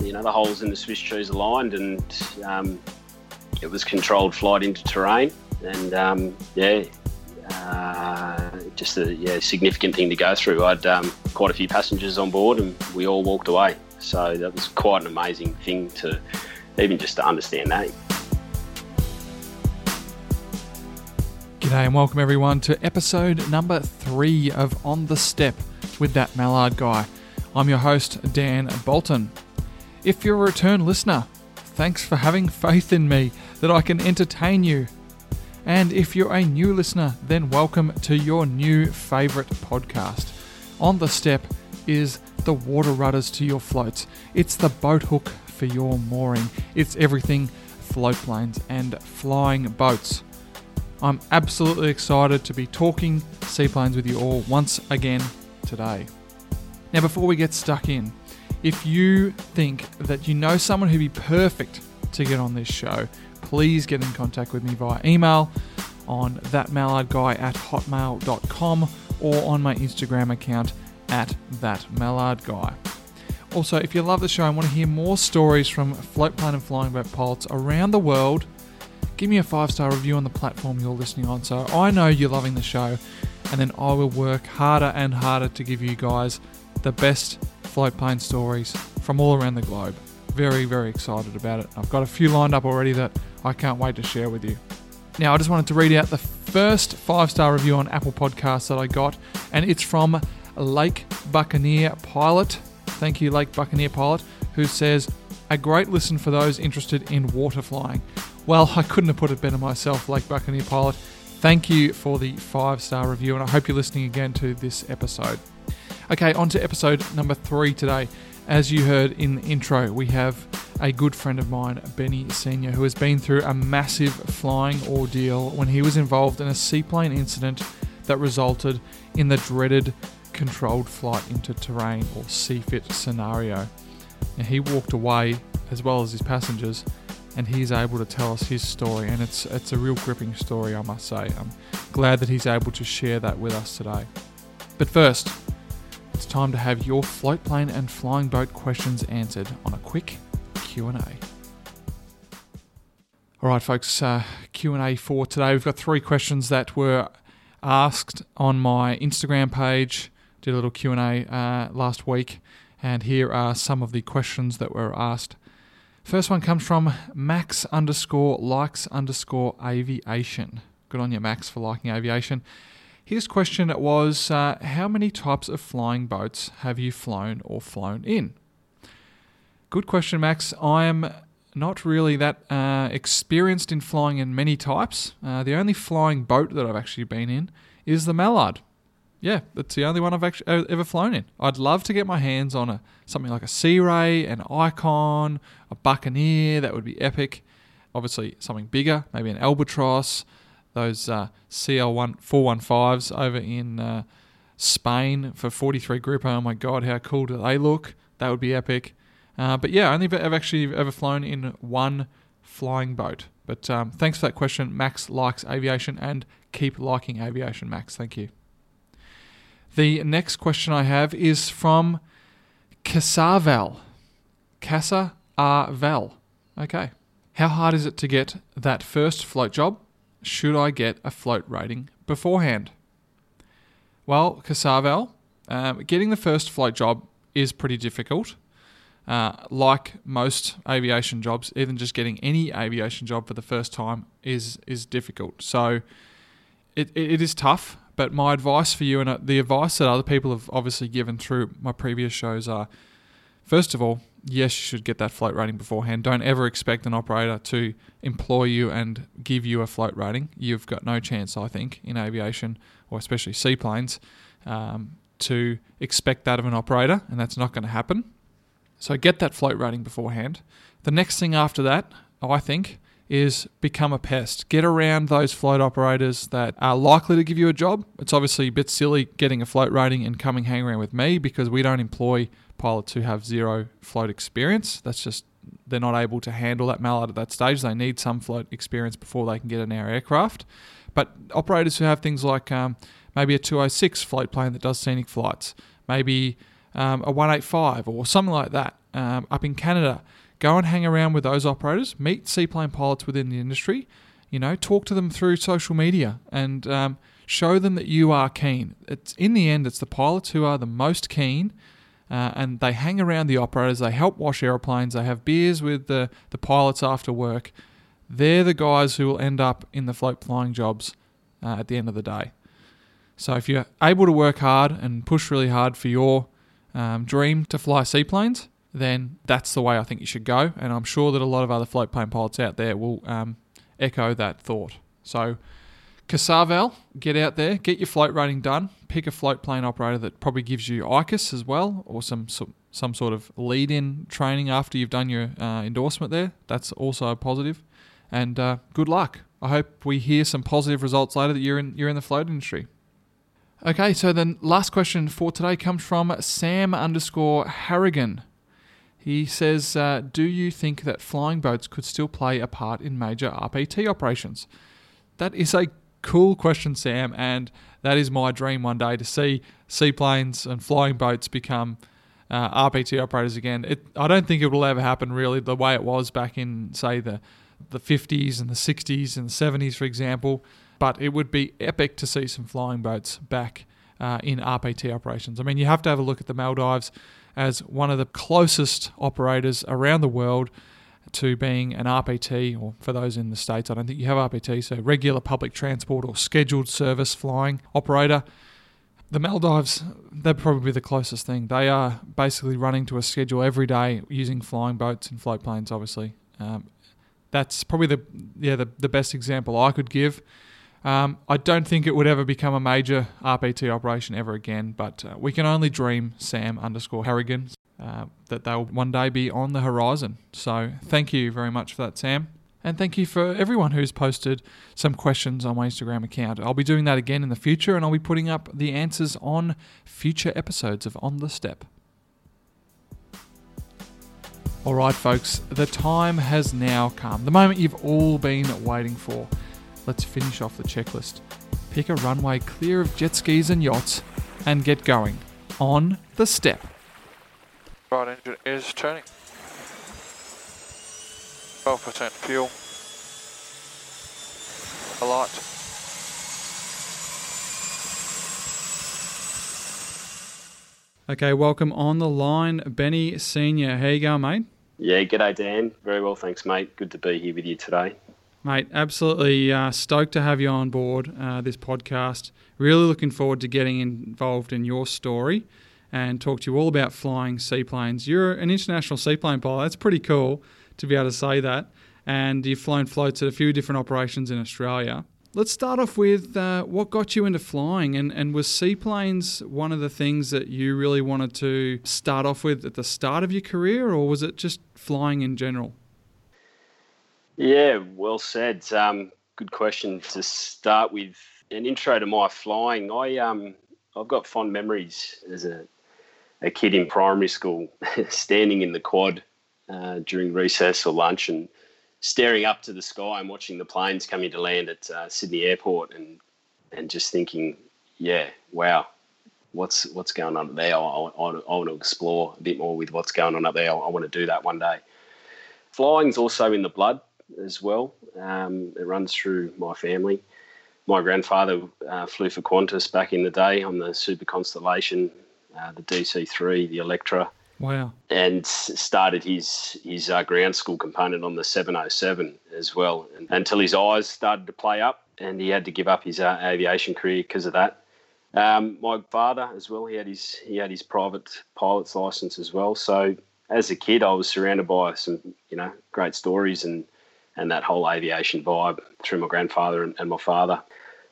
you know the holes in the Swiss cheese aligned, and um, it was controlled flight into terrain, and um, yeah, uh, just a yeah significant thing to go through. I'd um, quite a few passengers on board, and we all walked away. So that was quite an amazing thing to even just to understand that. G'day and welcome everyone to episode number three of On the Step with that Mallard guy. I'm your host, Dan Bolton. If you're a return listener, thanks for having faith in me that I can entertain you. And if you're a new listener, then welcome to your new favourite podcast. On the Step is the water rudders to your floats, it's the boat hook for your mooring, it's everything float planes and flying boats. I'm absolutely excited to be talking seaplanes with you all once again today. Now, before we get stuck in, if you think that you know someone who'd be perfect to get on this show, please get in contact with me via email on thatmallardguy at hotmail.com or on my Instagram account at thatmallardguy. Also, if you love the show and want to hear more stories from float plane and flying boat pilots around the world, give me a five star review on the platform you're listening on so I know you're loving the show, and then I will work harder and harder to give you guys the best float plane stories from all around the globe. Very, very excited about it. I've got a few lined up already that I can't wait to share with you. Now, I just wanted to read out the first five star review on Apple Podcasts that I got, and it's from Lake Buccaneer Pilot. Thank you, Lake Buccaneer Pilot, who says, A great listen for those interested in water flying. Well, I couldn't have put it better myself, Lake Buccaneer Pilot. Thank you for the five star review, and I hope you're listening again to this episode. Okay, on to episode number three today. As you heard in the intro, we have a good friend of mine, Benny Senior, who has been through a massive flying ordeal when he was involved in a seaplane incident that resulted in the dreaded controlled flight into terrain or CFIT scenario. Now, he walked away as well as his passengers, and he's able to tell us his story, and it's it's a real gripping story, I must say. I'm glad that he's able to share that with us today. But first, it's time to have your float plane and flying boat questions answered on a quick Q&A. All right, folks, uh, Q&A for today. We've got three questions that were asked on my Instagram page. Did a little Q&A uh, last week, and here are some of the questions that were asked. First one comes from Max underscore likes underscore aviation. Good on you, Max, for liking aviation. His question was uh, How many types of flying boats have you flown or flown in? Good question, Max. I'm not really that uh, experienced in flying in many types. Uh, the only flying boat that I've actually been in is the Mallard. Yeah, that's the only one I've actually ever flown in. I'd love to get my hands on a something like a Sea Ray, an Icon, a Buccaneer. That would be epic. Obviously, something bigger, maybe an Albatross those uh, CL1 415s over in uh, Spain for 43 Group. Oh my god, how cool do they look? That would be epic. Uh, but yeah, only I've actually ever flown in one flying boat. But um, thanks for that question. Max likes aviation and keep liking aviation, Max. Thank you. The next question I have is from Casavel. Casa Arvel. Okay. How hard is it to get that first float job? Should I get a float rating beforehand? Well, Casavel, um, getting the first float job is pretty difficult. Uh, like most aviation jobs, even just getting any aviation job for the first time is is difficult. So it, it is tough. But my advice for you and uh, the advice that other people have obviously given through my previous shows are, first of all, yes, you should get that float rating beforehand. Don't ever expect an operator to employ you and give you a float rating. You've got no chance, I think, in aviation or especially seaplanes, um, to expect that of an operator, and that's not going to happen. So get that float rating beforehand. The next thing after that, I think, is become a pest. Get around those float operators that are likely to give you a job. It's obviously a bit silly getting a float rating and coming hang around with me because we don't employ pilots who have zero float experience. That's just they're not able to handle that mallard at that stage. They need some float experience before they can get in our aircraft. But operators who have things like um, maybe a 206 float plane that does scenic flights, maybe um, a 185 or something like that, um, up in Canada, go and hang around with those operators, meet seaplane pilots within the industry, you know, talk to them through social media and um, show them that you are keen. It's in the end, it's the pilots who are the most keen. Uh, and they hang around the operators. They help wash aeroplanes. They have beers with the, the pilots after work. They're the guys who will end up in the float flying jobs uh, at the end of the day. So if you're able to work hard and push really hard for your um, dream to fly seaplanes, then that's the way I think you should go. And I'm sure that a lot of other float plane pilots out there will um, echo that thought. So, Casavel, get out there, get your float rating done, pick a float plane operator that probably gives you ICUS as well, or some some, some sort of lead in training after you've done your uh, endorsement there. That's also a positive. And uh, good luck. I hope we hear some positive results later that you're in you're in the float industry. Okay, so then last question for today comes from Sam underscore Harrigan. He says, uh, Do you think that flying boats could still play a part in major RPT operations? That is a cool question, Sam, and that is my dream one day to see seaplanes and flying boats become uh, RPT operators again. It, I don't think it will ever happen really the way it was back in, say, the, the 50s and the 60s and the 70s, for example but it would be epic to see some flying boats back uh, in RPT operations. I mean, you have to have a look at the Maldives as one of the closest operators around the world to being an RPT, or for those in the States, I don't think you have RPT, so regular public transport or scheduled service flying operator. The Maldives, they're probably the closest thing. They are basically running to a schedule every day using flying boats and float planes, obviously. Um, that's probably the yeah the, the best example I could give. Um, I don't think it would ever become a major RPT operation ever again, but uh, we can only dream, Sam underscore Harrigan, uh, that they'll one day be on the horizon. So thank you very much for that, Sam. And thank you for everyone who's posted some questions on my Instagram account. I'll be doing that again in the future, and I'll be putting up the answers on future episodes of On the Step. All right, folks, the time has now come. The moment you've all been waiting for let's finish off the checklist. Pick a runway clear of jet skis and yachts and get going. On the step. Right engine is turning. 12% fuel. Alight. Okay, welcome on the line, Benny Senior. How you going, mate? Yeah, g'day Dan. Very well, thanks, mate. Good to be here with you today. Mate, absolutely uh, stoked to have you on board uh, this podcast. Really looking forward to getting involved in your story and talk to you all about flying seaplanes. You're an international seaplane pilot. That's pretty cool to be able to say that. And you've flown floats at a few different operations in Australia. Let's start off with uh, what got you into flying, and, and was seaplanes one of the things that you really wanted to start off with at the start of your career, or was it just flying in general? Yeah, well said. Um, good question to start with. An intro to my flying. I um, I've got fond memories as a a kid in primary school, standing in the quad uh, during recess or lunch and staring up to the sky and watching the planes coming to land at uh, Sydney Airport and and just thinking, yeah, wow, what's what's going on there? I, I, I, want to explore a bit more with what's going on up there. I, I want to do that one day. Flying's also in the blood as well. Um, it runs through my family. My grandfather uh, flew for Qantas back in the day on the Super Constellation, uh, the DC3, the Electra. Wow! And started his his uh, ground school component on the 707 as well, and, until his eyes started to play up, and he had to give up his uh, aviation career because of that. Um, my father as well, he had his he had his private pilot's license as well. So as a kid, I was surrounded by some you know great stories and and that whole aviation vibe through my grandfather and, and my father.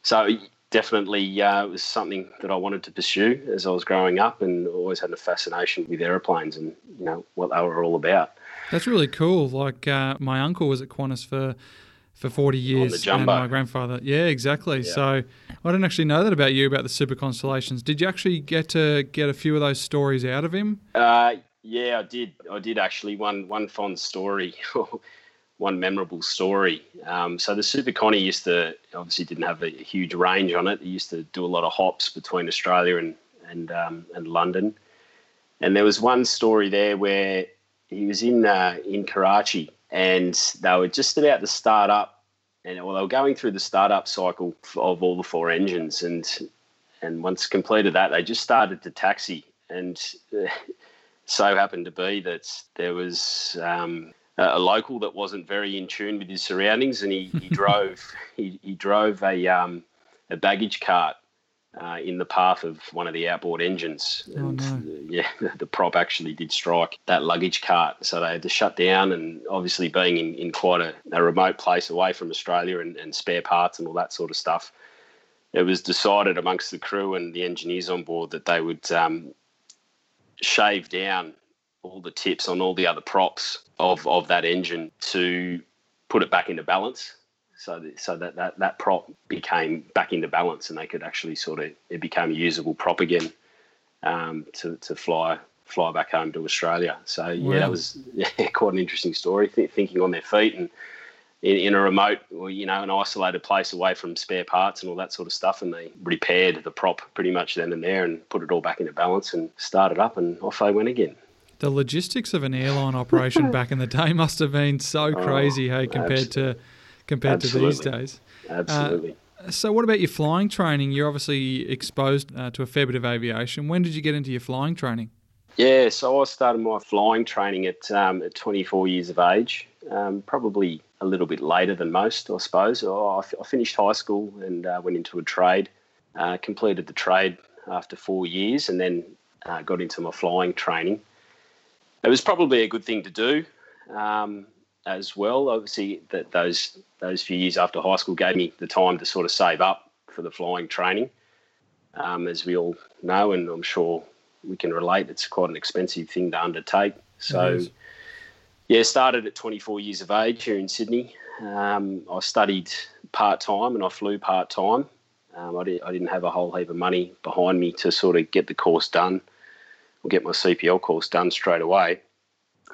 So definitely uh, it was something that I wanted to pursue as I was growing up, and always had a fascination with aeroplanes and you know what they were all about. That's really cool. Like uh, my uncle was at Qantas for for 40 years and my grandfather yeah exactly. Yeah. so i didn't actually know that about you about the super constellations. Did you actually get to get a few of those stories out of him? Uh, yeah i did. I did actually. One one fond story one memorable story. Um, so the Super Connie used to obviously didn't have a huge range on it. It used to do a lot of hops between Australia and and um, and London. And there was one story there where he was in uh, in Karachi, and they were just about to start up, and well, they were going through the startup cycle of all the four engines, and and once completed that, they just started to taxi, and uh, so happened to be that there was. Um, a local that wasn't very in tune with his surroundings, and he, he drove he, he drove a um, a baggage cart uh, in the path of one of the outboard engines. Oh, And no. uh, yeah, the prop actually did strike that luggage cart. So they had to shut down. And obviously, being in, in quite a, a remote place away from Australia and, and spare parts and all that sort of stuff, it was decided amongst the crew and the engineers on board that they would um, shave down all the tips on all the other props of, of that engine to put it back into balance so that, so that, that that prop became back into balance and they could actually sort of it became a usable prop again um, to, to fly fly back home to Australia. So yeah, Wow. that was yeah, quite an interesting story. Th- thinking on their feet and in, in a remote, or, you know, an isolated place away from spare parts and all that sort of stuff, and they repaired the prop pretty much then and there and put it all back into balance and started up and off they went again. The logistics of an airline operation back in the day must have been so Oh, crazy, hey, compared to compared to these days. Absolutely. So, what about your flying training? You're obviously exposed uh, to a fair bit of aviation. When did you get into your flying training? Yeah, so I started my flying training at, um, at 24 years of age, um, probably a little bit later than most, I suppose. I, I f- I finished high school and uh, went into a trade, uh, completed the trade after four years, and then uh, got into my flying training. It was probably a good thing to do um, as well. Obviously, that those those few years after high school gave me the time to sort of save up for the flying training, um, as we all know, and I'm sure we can relate. It's quite an expensive thing to undertake. So, yeah, started at 24 years of age here in Sydney. Um, I studied part time and I flew part time. Um, I, did, I didn't have a whole heap of money behind me to sort of get the course done or get my CPL course done straight away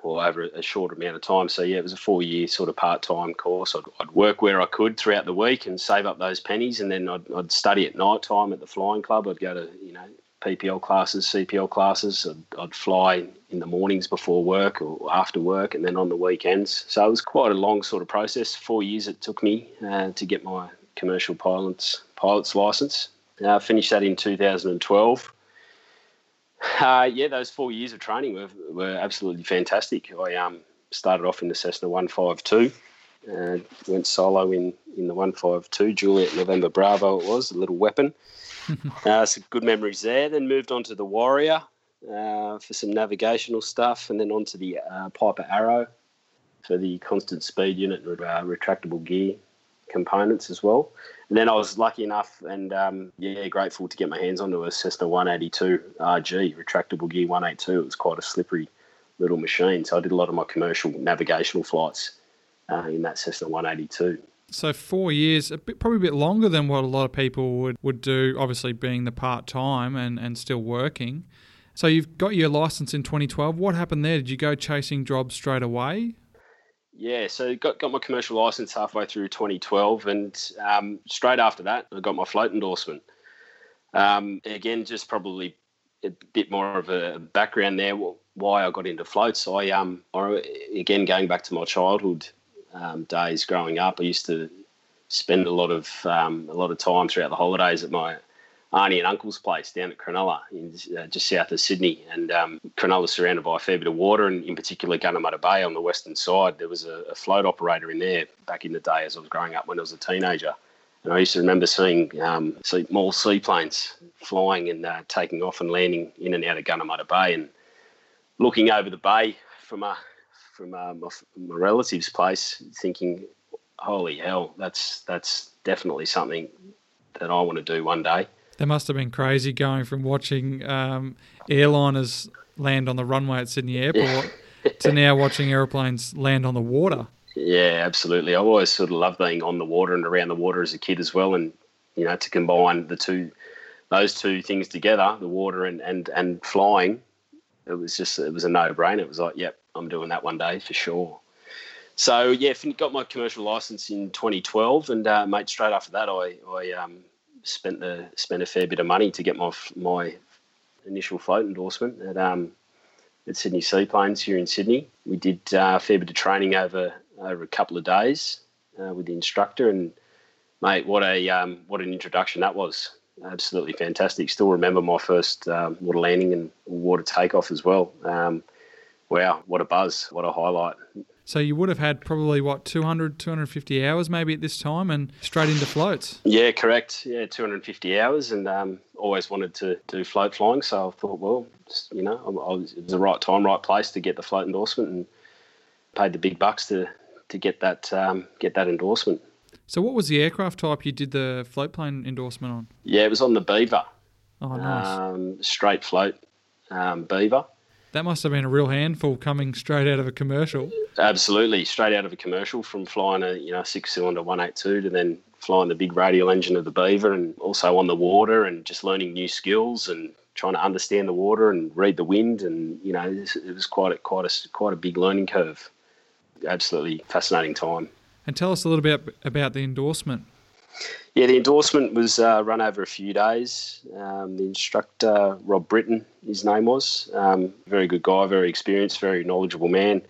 or over a short amount of time. So, yeah, it was a four year sort of part time course. I'd, I'd work where I could throughout the week and save up those pennies, and then I'd, I'd study at night time at the flying club. I'd go to, you know, PPL classes, CPL classes. I'd, I'd fly in the mornings before work or after work, and then on the weekends. So it was quite a long sort of process. Four years it took me uh, to get my commercial pilot's pilot's license. Uh, finished that in 2012. Uh, yeah, those four years of training were, were absolutely fantastic. I um, started off in the Cessna 152, uh, went solo in, in the 152, Juliet November Bravo it was, a little weapon. uh, some good memories there. Then moved on to the Warrior uh, for some navigational stuff, and then on to the uh, Piper Arrow for the constant speed unit and uh, retractable gear components as well. And then I was lucky enough and um, yeah, grateful to get my hands onto a Cessna 182 RG retractable gear 182. It was quite a slippery little machine, so I did a lot of my commercial navigational flights uh, in that Cessna 182. So four years, a bit, probably a bit longer than what a lot of people would, would do. Obviously, being the part time and, and still working. So you've got your license in 2012. What happened there? Did you go chasing jobs straight away? Yeah, so got got my commercial license halfway through 2012, and um, straight after that, I got my float endorsement. Um, again, just probably a bit more of a background there. Why I got into floats. I um, I, again going back to my childhood um, days growing up, I used to spend a lot of um, a lot of time throughout the holidays at my auntie and uncle's place down at Cronulla, in, uh, just south of Sydney. And um, surrounded by a fair bit of water, and in particular Gunnamatta Bay on the western side. There was a, a float operator in there back in the day as I was growing up when I was a teenager. And I used to remember seeing um, small seaplanes flying and uh, taking off and landing in and out of Gunnamatta Bay, and looking over the bay from a from uh, my, my relative's place, thinking, "Holy hell, that's that's definitely something that I want to do one day." That must have been crazy going from watching um, airliners land on the runway at Sydney Airport to now watching aeroplanes land on the water. Yeah, absolutely. I always sort of loved being on the water and around the water as a kid as well, and you know to combine the two, those two things together, the water and and and flying, it was just it was a no brainer. It was like, yep, I'm doing that one day for sure. So yeah, got my commercial license in 2012, and uh, mate, straight after that, I I um, spent the spent a fair bit of money to get my my initial float endorsement at um, at Sydney Seaplanes here in Sydney. We did uh, a fair bit of training over over a couple of days uh, with the instructor, and mate, what a um, what an introduction that was! Absolutely fantastic. Still remember my first um, water landing and water takeoff as well. Um, wow, what a buzz! What a highlight! So you would have had probably what 200, 250 hours maybe at this time, and straight into floats. Yeah, correct. Yeah, 250 hours, and um, always wanted to do float flying. So I thought, well, you know, I was, it was the right time, right place to get the float endorsement, and paid the big bucks to to get that um, get that endorsement. So what was the aircraft type you did the float plane endorsement on? Yeah, it was on the Beaver. Oh, nice. Um, straight float um, Beaver. That must have been a real handful coming straight out of a commercial. Absolutely, straight out of a commercial from flying a you know six cylinder 182 to then flying the big radial engine of the Beaver and also on the water and just learning new skills and trying to understand the water and read the wind and you know it was quite a quite a quite a big learning curve. Absolutely fascinating time. And tell us a little bit about the endorsement. Yeah, the endorsement was uh, run over a few days. Um, the instructor, Rob Britton, his name was, um, very good guy, very experienced, very knowledgeable man.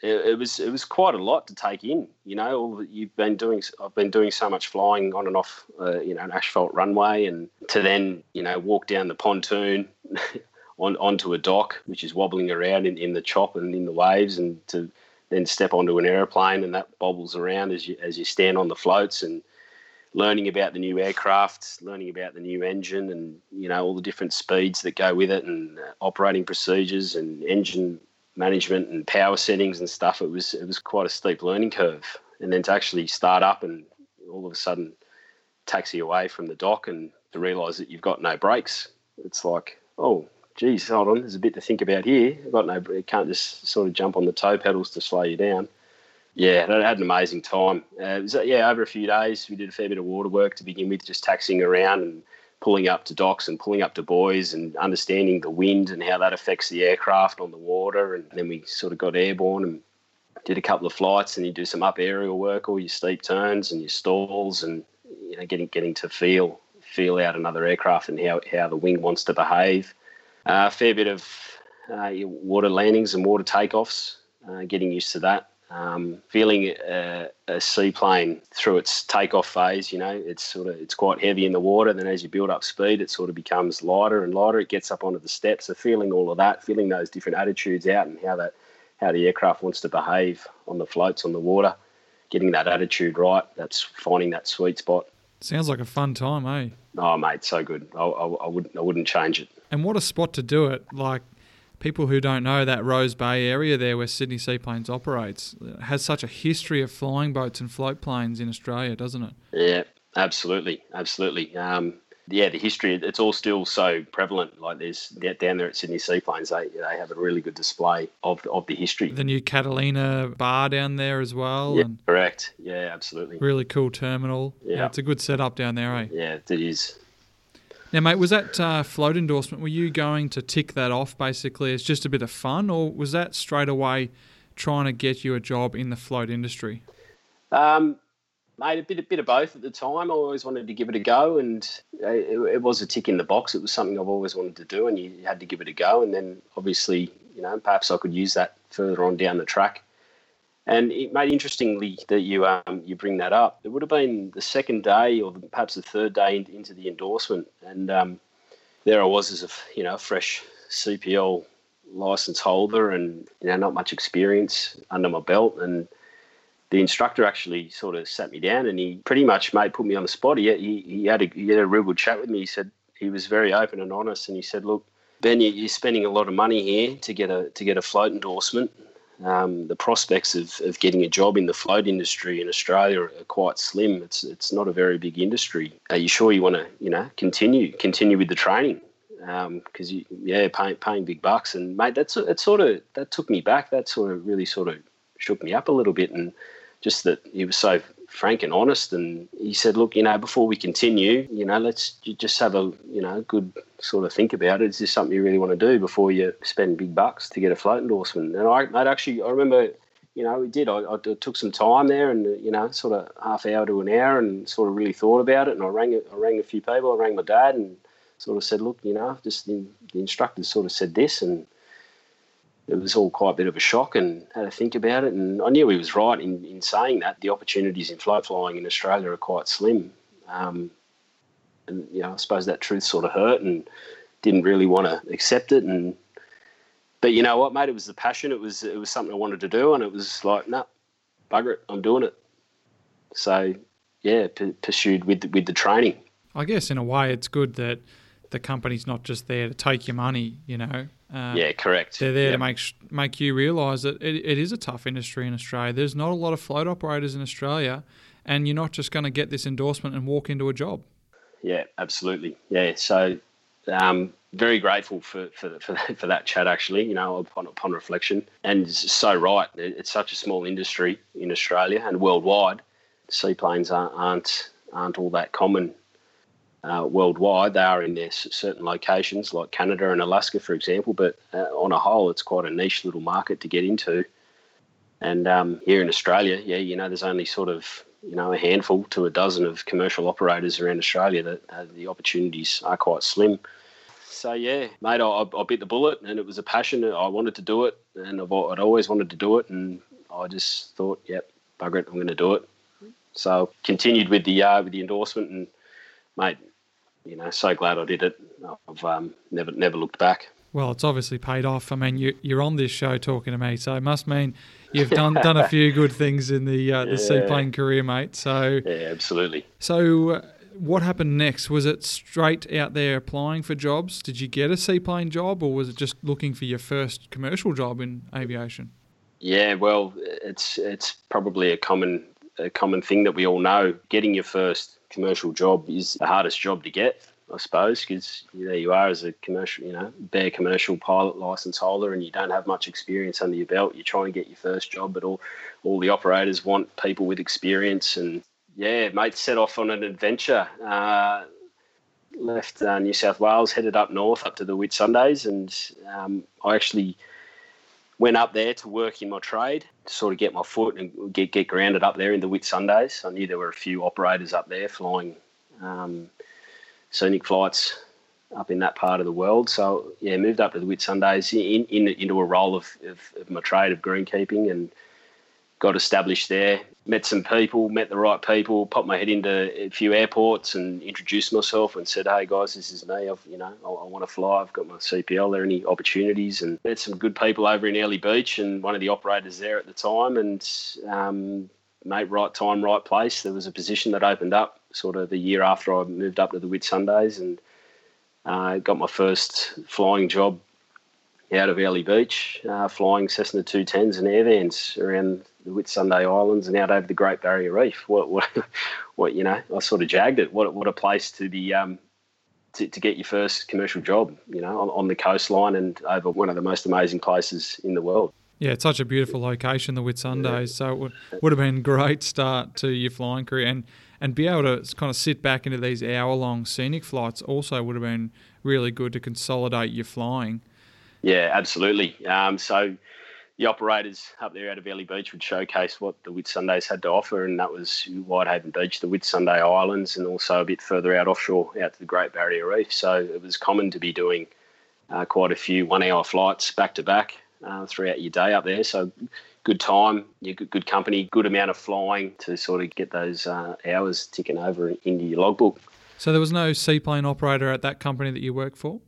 It, it, was it was quite a lot to take in. You know, you've been doing. I've been doing so much flying on and off, uh, you know, an asphalt runway, and to then you know walk down the pontoon. On, onto a dock, which is wobbling around in, in the chop and in the waves, and to then step onto an aeroplane and that bobbles around as you as you stand on the floats and learning about the new aircraft, learning about the new engine, and you know all the different speeds that go with it, and uh, operating procedures, and engine management, and power settings and stuff. It was it was quite a steep learning curve, and then to actually start up and all of a sudden taxi away from the dock and to realise that you've got no brakes. It's like, oh, geez, hold on, there's a bit to think about here. I've got no, can't just sort of jump on the toe pedals to slow you down yeah, I had an amazing time. Uh, was, yeah, over a few days, we did a fair bit of water work to begin with, just taxiing around and pulling up to docks and pulling up to buoys and understanding the wind and how that affects the aircraft on the water. And then we sort of got airborne and did a couple of flights and you do some up aerial work, all your steep turns and your stalls and you know getting getting to feel feel out another aircraft and how, how the wing wants to behave. Uh, a uh, fair bit of uh, water landings and water takeoffs, uh, getting used to that um, feeling a, a, seaplane through its takeoff phase, you know, it's sort of it's quite heavy in the water. Then as you build up speed, it sort of becomes lighter and lighter. It gets up onto the steps. So feeling all of that, feeling those different attitudes out, and how that how the aircraft wants to behave on the floats on the water, getting that attitude right. That's finding that sweet spot. Sounds like a fun time, eh? Oh, mate, so good. I, I, I wouldn't I wouldn't change it. And what a spot to do it! Like people who don't know that Rose Bay area there where Sydney Seaplanes operates has such a history of flying boats and float planes in Australia, doesn't it? Yeah, absolutely, absolutely. Um, yeah, the history, it's all still so prevalent. Like there's down there at Sydney Seaplanes, they, they have a really good display of, of the history. The new Catalina bar down there as well. Yeah, correct. Yeah, absolutely. Really cool terminal. Yeah. yeah. It's a good setup down there, eh? Yeah, it is. Now, mate, was that uh, float endorsement? Were you going to tick that off basically as just a bit of fun, or was that straight away trying to get you a job in the float industry? Um, mate, a bit, a bit of both at the time. I always wanted to give it a go, and it, it, was a tick in the box. It was something I've always wanted to do, and you had to give it a go. And then, obviously, you know, perhaps I could use that further on down the track. And it made interestingly that you um, you bring that up. It would have been the second day, or perhaps the third day into the endorsement, and um, there I was as a you know fresh CPL license holder, and you know not much experience under my belt, and the instructor actually sort of sat me down, and he pretty much made put me on the spot. He he, he had a he had a real good chat with me. He said he was very open and honest, and he said, "Look, Ben, you're spending a lot of money here to get a to get a float endorsement." Um, the prospects of, of getting a job in the float industry in Australia are quite slim. It's it's not a very big industry. Are you sure you want to you know continue continue with the training? Because um, you yeah paying paying big bucks and mate that's it sort of that took me back. That sort of really sort of shook me up a little bit and just that he was so frank and honest. And he said, look, you know, before we continue, you know, let's just have a, you know, good sort of think about it. Is this something you really want to do before you spend big bucks to get a float endorsement? And I, I'd actually, I remember, you know, we did. I, I, took some time there, and you know, sort of half hour to an hour, and sort of really thought about it. And I rang, I rang a few people. I rang my dad, and sort of said, look, you know, just the, the instructors sort of said this, and it was all quite a bit of a shock and had to think about it. And I knew he was right in, in saying that the opportunities in float flying in Australia are quite slim. Um, and you know, I suppose that truth sort of hurt and didn't really want to accept it. And but you know what, mate, it was the passion. It was it was something I wanted to do, and it was like, no, nah, bugger it, I'm doing it. So yeah, p- pursued with with the training. I guess in a way, it's good that the company's not just there to take your money. You know. Uh, yeah, correct. They're there yep. to make make you realise that it, it is a tough industry in Australia. There's not a lot of float operators in Australia, and you're not just going to get this endorsement and walk into a job. Yeah, absolutely. Yeah, so um, very grateful for for, for, for that chat. Actually, you know, upon upon reflection, and so right. It's such a small industry in Australia and worldwide. Seaplanes aren't aren't, aren't all that common uh, worldwide. They are in their certain locations, like Canada and Alaska, for example. But uh, on a whole, it's quite a niche little market to get into. And um, here in Australia, yeah, you know, there's only sort of you know a handful to a dozen of commercial operators around Australia that uh, the opportunities are quite slim. So yeah, mate, I, I, bit the bullet, and it was a passion. I wanted to do it, and I've, I'd always wanted to do it, and I just thought, yep, bugger it, I'm going to do it. So continued with the uh, with the endorsement, and mate, you know, so glad I did it. I've um, never never looked back. Well, it's obviously paid off. I mean, you, you're on this show talking to me, so it must mean you've done done a few good things in the uh, the yeah. seaplane career, mate. So yeah, absolutely. So. Uh, what happened next? Was it straight out there applying for jobs? Did you get a seaplane job, or was it just looking for your first commercial job in aviation? Yeah, well, it's it's probably a common a common thing that we all know. Getting your first commercial job is the hardest job to get, I suppose, because there you are as a commercial, you know, bare commercial pilot license holder, and you don't have much experience under your belt. You're trying to get your first job, but all all the operators want people with experience, and yeah, mate, set off on an adventure. Uh, left uh, New South Wales, headed up north up to the Whitsundays, and um, I actually went up there to work in my trade sort of get my foot and get get grounded up there in the Whitsundays. I knew there were a few operators up there flying um, scenic flights up in that part of the world. So yeah, moved up to the Whitsundays in, in into a role of, of, of my trade of greenkeeping and got established there met some people, met the right people, popped my head into a few airports and introduced myself and said, "Hey guys, this is me. I've you know I, I want to fly. I've got my CPL. Are there any opportunities?" And met some good people over in Airlie Beach and one of the operators there at the time. And um, mate, right time, right place. There was a position that opened up sort of the year after I moved up to the Whitsundays and uh, got my first flying job out of Airlie Beach, uh, flying Cessna 210s and airvans around the Whitsunday Islands and out over the Great Barrier Reef. What, what, what you know, I sort of jagged it. What, what a place to be, um, to, to get your first commercial job, you know, on, on the coastline and over one of the most amazing places in the world. Yeah, it's such a beautiful location, the Whitsundays. Yeah. So it would, would have been a great start to your flying career. And, and be able to kind of sit back into these hour long scenic flights also would have been really good to consolidate your flying. Yeah, absolutely. Um, so the operators up there out of Airlie Beach would showcase what the Whitsundays had to offer, and that was Whitehaven Beach, the Whitsunday Islands, and also a bit further out offshore out to the Great Barrier Reef. So it was common to be doing uh, quite a few one-hour flights back to back uh, throughout your day up there. So good time, you good, good company, good amount of flying to sort of get those uh, hours ticking over into your logbook. So there was no seaplane operator at that company that you worked for.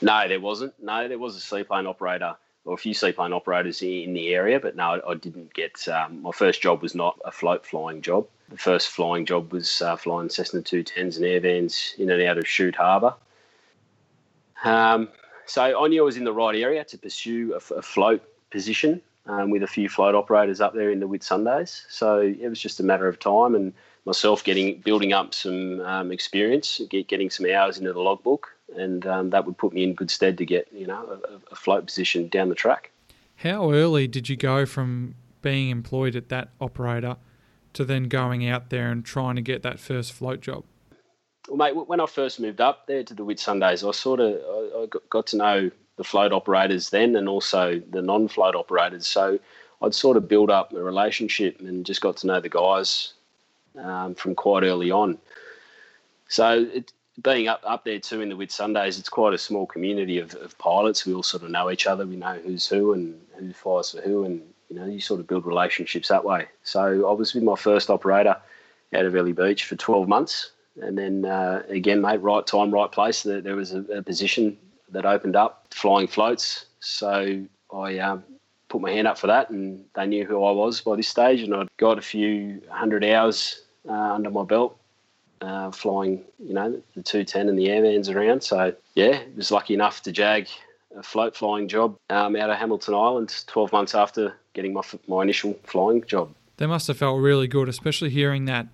No, there wasn't. No, there was a seaplane operator or a few seaplane operators in the area, but no, I didn't get. Um, my first job was not a float flying job. The first flying job was uh, flying Cessna 210s and air vans in and out of Shute Harbour. Um, so I knew I was in the right area to pursue a, a float position um, with a few float operators up there in the Whitsundays. So it was just a matter of time and myself getting building up some um, experience, get, getting some hours into the logbook, and um, that would put me in good stead to get you know a, a, float position down the track. How early did you go from being employed at that operator to then going out there and trying to get that first float job? Well, mate, when I first moved up there to the Whitsundays, I sort of I, got to know the float operators then, and also the non-float operators. So I'd sort of build up a relationship and just got to know the guys um, from quite early on. So it, being up up there too in the Whitsundays, it's quite a small community of, of pilots. We all sort of know each other. We know who's who and who flies for who, and you know you sort of build relationships that way. So I was with my first operator out of Airlie Beach for 12 months, and then uh, again, mate, right time, right place. There, there was a, a, position that opened up, flying floats. So I um, put my hand up for that, and they knew who I was by this stage, and I'd got a few hundred hours uh, under my belt uh, flying, you know, the 210 and the airvans around. So, yeah, was lucky enough to jag a float flying job um, out of Hamilton Island 12 months after getting my, my initial flying job. They must have felt really good, especially hearing that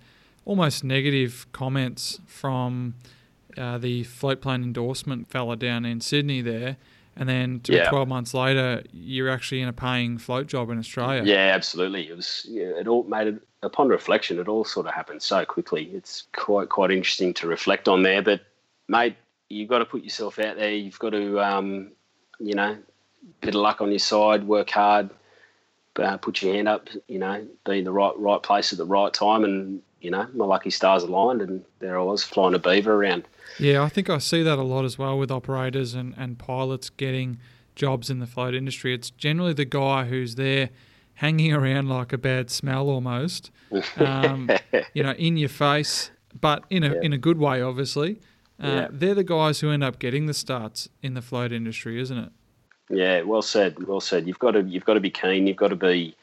almost negative comments from uh, the float plane endorsement fella down in Sydney there. And then yeah. 12 months later, you're actually in a paying float job in Australia. Yeah, absolutely. It was, yeah, it all made it upon reflection, it all sort of happened so quickly. It's quite quite interesting to reflect on there. But mate, you've got to put yourself out there. You've got to, um, you know, bit of luck on your side, work hard, uh, put your hand up. You know, be in the right right place at the right time, and you know, my lucky stars aligned, and there I was flying a beaver around. Yeah, I think I see that a lot as well with operators and, and pilots getting jobs in the float industry. It's generally the guy who's there hanging around like a bad smell almost, um, you know, in your face, but in a yeah. in a good way, obviously. Uh, yeah. They're the guys who end up getting the starts in the float industry, isn't it? Yeah, well said. Well said. You've got to you've got to be keen. You've got to be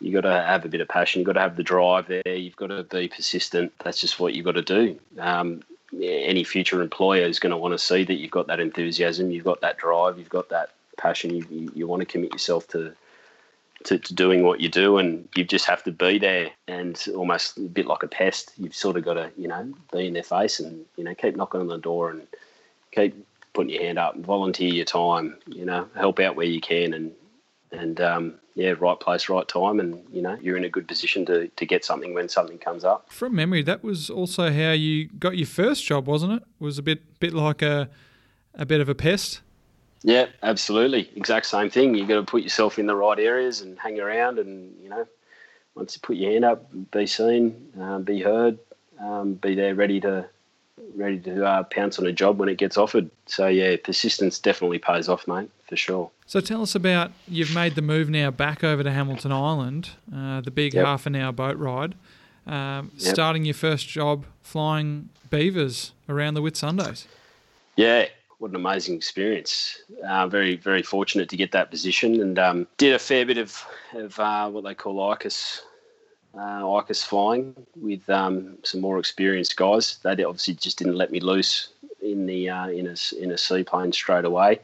you've got to have a bit of passion. You've got to have the drive there. You've got to be persistent. That's just what you've got to do. Um, any future employer is going to want to see that you've got that enthusiasm, you've got that drive, you've got that passion. You, you, you want to commit yourself to to, to, doing what you do, and you just have to be there, and almost a bit like a pest. You've sort of got to, you know, be in their face, and you know, keep knocking on the door, and keep putting your hand up, volunteer your time, you know, help out where you can, and and um, yeah, right place, right time, and you know, you're in a good position to to get something when something comes up. From memory, that was also how you got your first job, wasn't it? it was a bit bit like a a bit of a pest. Yeah, absolutely. Exact same thing. You've got to put yourself in the right areas and hang around, and you know, once you put your hand up, be seen, uh, be heard, um, be there ready to ready to uh, pounce on a job when it gets offered. So yeah, persistence definitely pays off, mate, for sure. So tell us about you've made the move now back over to Hamilton Island, uh, the big yep. half an hour boat ride, um, yep. starting your first job flying beavers around the Whitsundays. Yeah, what an amazing experience. Uh, very, very fortunate to get that position and um, did a fair bit of, of uh, what they call ICUS, uh, ICUS flying with um, some more experienced guys. They obviously just didn't let me loose in the uh, in a in a seaplane straight away.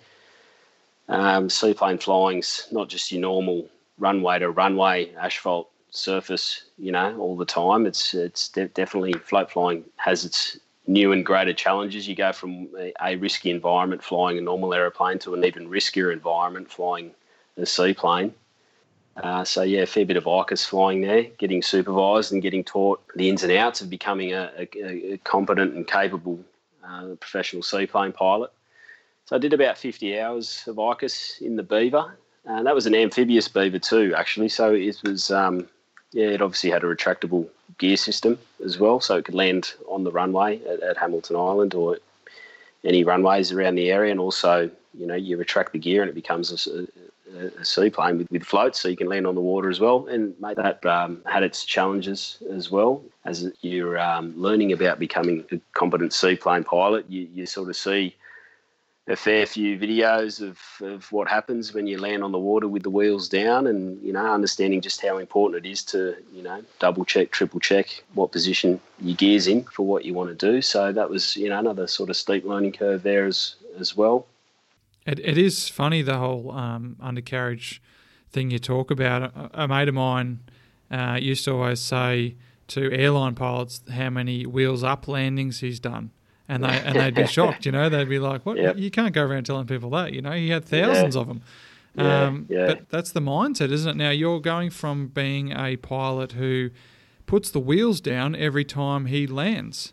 Um, seaplane flying's not just your normal runway to runway asphalt surface, you know, all the time. It's it's de- definitely float flying has its new and greater challenges. You go from a, a risky environment flying a normal aeroplane to an even riskier environment flying a seaplane. Uh, so yeah, a fair bit of ICUS flying there, getting supervised and getting taught the ins and outs of becoming a, a, a competent and capable uh, professional seaplane pilot. So I did about 50 hours of ICUS in the Beaver, and that was an amphibious Beaver too, actually. So it was um, yeah, it obviously had a retractable gear system as well, so it could land on the runway at, at Hamilton Island or any runways around the area. And also, you know, you retract the gear and it becomes a, a, seaplane with, with floats, so you can land on the water as well. And mate, that um, had its challenges as well. As you're um, learning about becoming a competent seaplane pilot, you, you sort of see a fair few videos of, of what happens when you land on the water with the wheels down and you know understanding just how important it is to you know double check triple check what position your gears in for what you want to do so that was you know another sort of steep learning curve there as as well it, it is funny the whole um, undercarriage thing you talk about a, a mate of mine uh, used to always say to airline pilots how many wheels up landings he's done and they and they'd be shocked. You know, they'd be like, "What? Yep. You can't go around telling people that." You know, he had thousands yeah. of them. Um, yeah, yeah. But that's the mindset, isn't it? Now you're going from being a pilot who puts the wheels down every time he lands,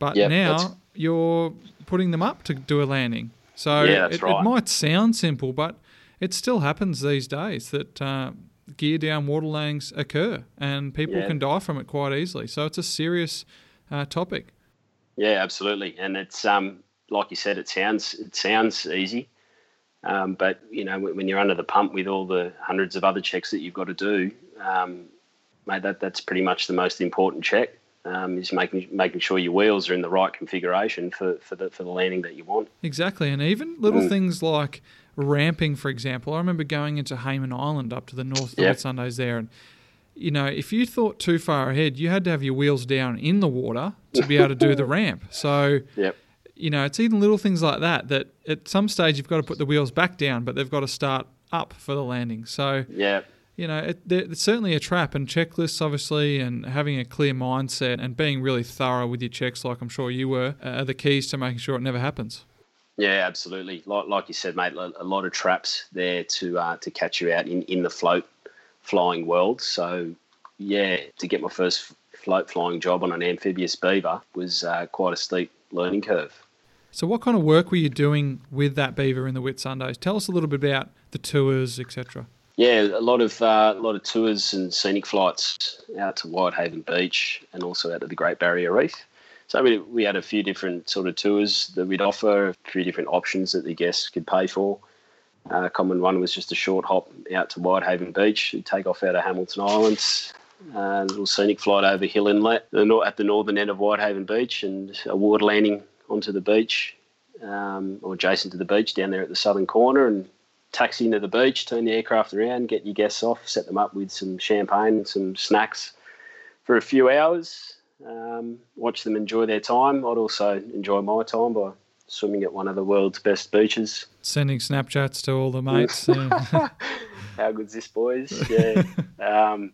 but yep, now you're putting them up to do a landing. So yeah, it, right. it, might sound simple, but it still happens these days that uh, gear down water landings occur, and people yeah. can die from it quite easily. So it's a serious uh, topic. Yeah, absolutely. And it's um, like you said, it sounds it sounds easy, um, but you know when you're under the pump with all the hundreds of other checks that you've got to do, um, mate, that that's pretty much the most important check. Um, is making making sure your wheels are in the right configuration for, for the for the landing that you want. Exactly, and even little Mm. things like ramping, for example. I remember going into Hayman Island up to the north Yep. Whitsundays there, and you know, if you thought too far ahead, you had to have your wheels down in the water to be able to do the ramp. So Yep. you know, it's even little things like that that at some stage you've got to put the wheels back down, but they've got to start up for the landing. So Yeah. You know, it, it's certainly a trap, and checklists, obviously, and having a clear mindset and being really thorough with your checks, like I'm sure you were, uh, are the keys to making sure it never happens. Yeah, absolutely. Like, like you said, mate, a lot of traps there to uh, to catch you out in, in the float flying world. So, yeah, to get my first float flying job on an amphibious beaver was uh, quite a steep learning curve. So, what kind of work were you doing with that beaver in the Whitsundays? Tell us a little bit about the tours, etc. Yeah, a lot of uh, a lot of tours and scenic flights out to Whitehaven Beach and also out to the Great Barrier Reef. So we, we had a few different sort of tours that we'd offer, a few different options that the guests could pay for. Uh, a common one was just a short hop out to Whitehaven Beach. You'd take off out of Hamilton Islands, uh, a little scenic flight over Hill Inlet at the northern end of Whitehaven Beach, and a water landing onto the beach um, or adjacent to the beach down there at the southern corner, and taxi into the beach, turn the aircraft around, get your guests off, set them up with some champagne and some snacks for a few hours, um, watch them enjoy their time. I'd also enjoy my time by swimming at one of the world's best beaches. Sending Snapchats to all the mates. yeah. How good's this, boys? Yeah. um,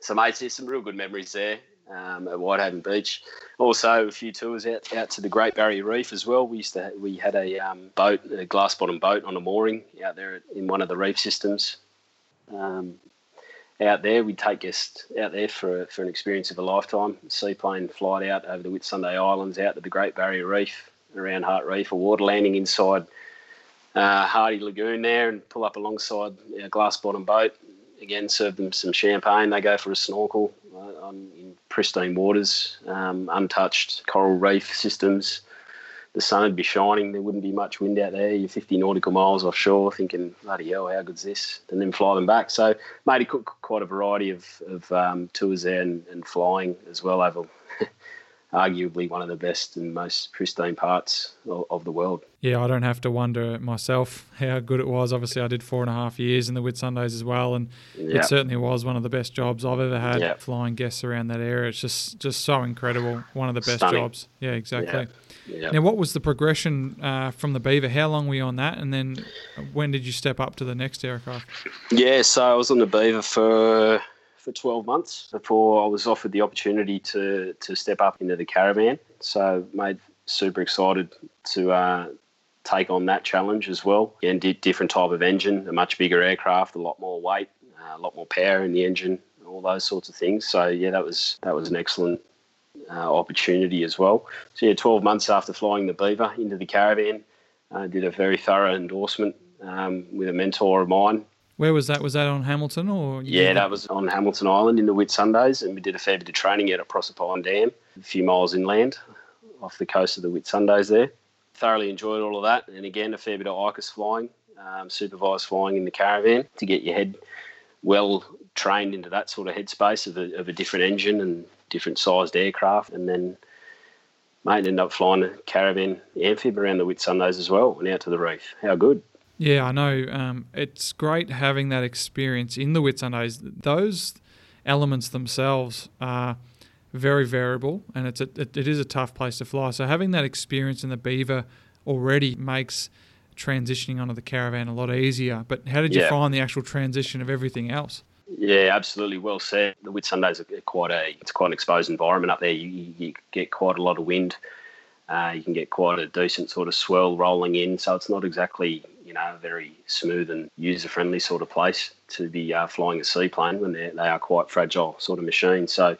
so, mates, there's some real good memories there um, at Whitehaven Beach. Also, a few tours out, out to the Great Barrier Reef as well. We used to we had a um, boat, a glass bottom boat on a mooring out there in one of the reef systems. Um, out there, we'd take guests out there for for an experience of a lifetime. Seaplane flight out over the Whitsunday Islands, out to the Great Barrier Reef, around Heart Reef, a water landing inside uh, Hardy Lagoon there, and pull up alongside a glass bottom boat. Again, serve them some champagne. They go for a snorkel uh, in pristine waters, um, untouched coral reef systems. The sun would be shining. There wouldn't be much wind out there. You're 50 nautical miles offshore, thinking, bloody hell, how good's this? And then fly them back. So, made quite a variety of, of um, tours there and, and flying as well over arguably one of the best and most pristine parts of, of the world. Yeah, I don't have to wonder myself how good it was. Obviously, I did four and a half years in the Whitsundays as well, and Yeah. it certainly was one of the best jobs I've ever had Yeah. flying guests around that area. It's just just so incredible. One of the best Stunning. jobs. Yeah, exactly. Yeah. Now, what was the progression uh, from the Beaver? How long were you on that, and then when did you step up to the next aircraft? Yeah, so I was on the Beaver for for 12 months before I was offered the opportunity to to step up into the Caravan. So made super excited to uh, take on that challenge as well. And did different type of engine, a much bigger aircraft, a lot more weight, uh, a lot more power in the engine, all those sorts of things. So yeah, that was that was an excellent uh, opportunity as well. So yeah, 12 months after flying the Beaver into the Caravan, I did a very thorough endorsement um, with a mentor of mine Where was that? Was that on Hamilton or? yeah, that was on Hamilton Island in the Whitsundays, and we did a fair bit of training out at Proserpine Dam, a few miles inland off the coast of the Whitsundays there. Thoroughly enjoyed all of that, and again, a fair bit of ICUS flying, um, supervised flying in the caravan to get your head well trained into that sort of headspace of a, of a different engine and different sized aircraft, and then mate ended up flying a caravan amphib around the Whitsundays as well and out to the reef. How good! Yeah, I know. Um, it's great having that experience in the Whitsundays. Those elements themselves are very variable, and it's a, it, it is a tough place to fly. So having that experience in the Beaver already makes transitioning onto the caravan a lot easier. But how did you Yeah. find the actual transition of everything else? Yeah, absolutely. Well said. The Whitsundays are quite a it's quite an exposed environment up there. You, you, get quite a lot of wind. Uh, you can get quite a decent sort of swirl rolling in, so it's not exactly you know a very smooth and user friendly sort of place to be uh, flying a seaplane when they are quite fragile sort of machines. So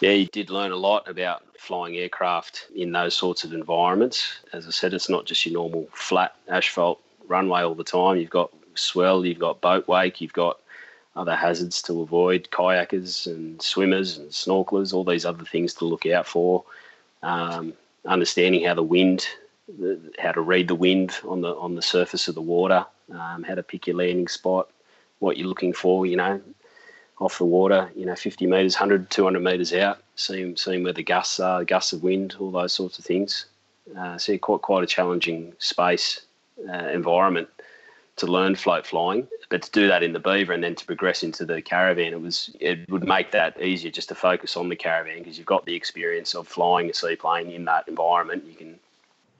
yeah, you did learn a lot about flying aircraft in those sorts of environments. As I said, it's not just your normal flat asphalt runway all the time. You've got swell, you've got boat wake, you've got other hazards to avoid, kayakers and swimmers and snorkelers, all these other things to look out for. Um, understanding how the wind, the, how to read the wind on the on the surface of the water, um, how to pick your landing spot, what you're looking for, you know, off the water, you know, 50 metres, 100, 200 metres out, seeing, seeing where the gusts are, gusts of wind, all those sorts of things. Uh, so quite, quite a challenging space uh, environment to learn float flying, but to do that in the Beaver and then to progress into the caravan, it was it would make that easier just to focus on the caravan because you've got the experience of flying a seaplane in that environment. You can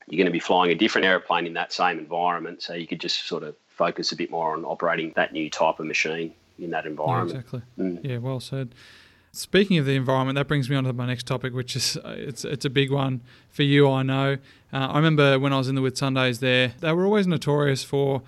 you're going to be flying a different aeroplane in that same environment, so you could just sort of focus a bit more on operating that new type of machine in that environment. Yeah, exactly. Mm. Yeah, well said. Speaking of the environment, that brings me on to my next topic, which is uh, it's it's a big one for you. I know. Uh, I remember when I was in the Whitsundays there, they were always notorious for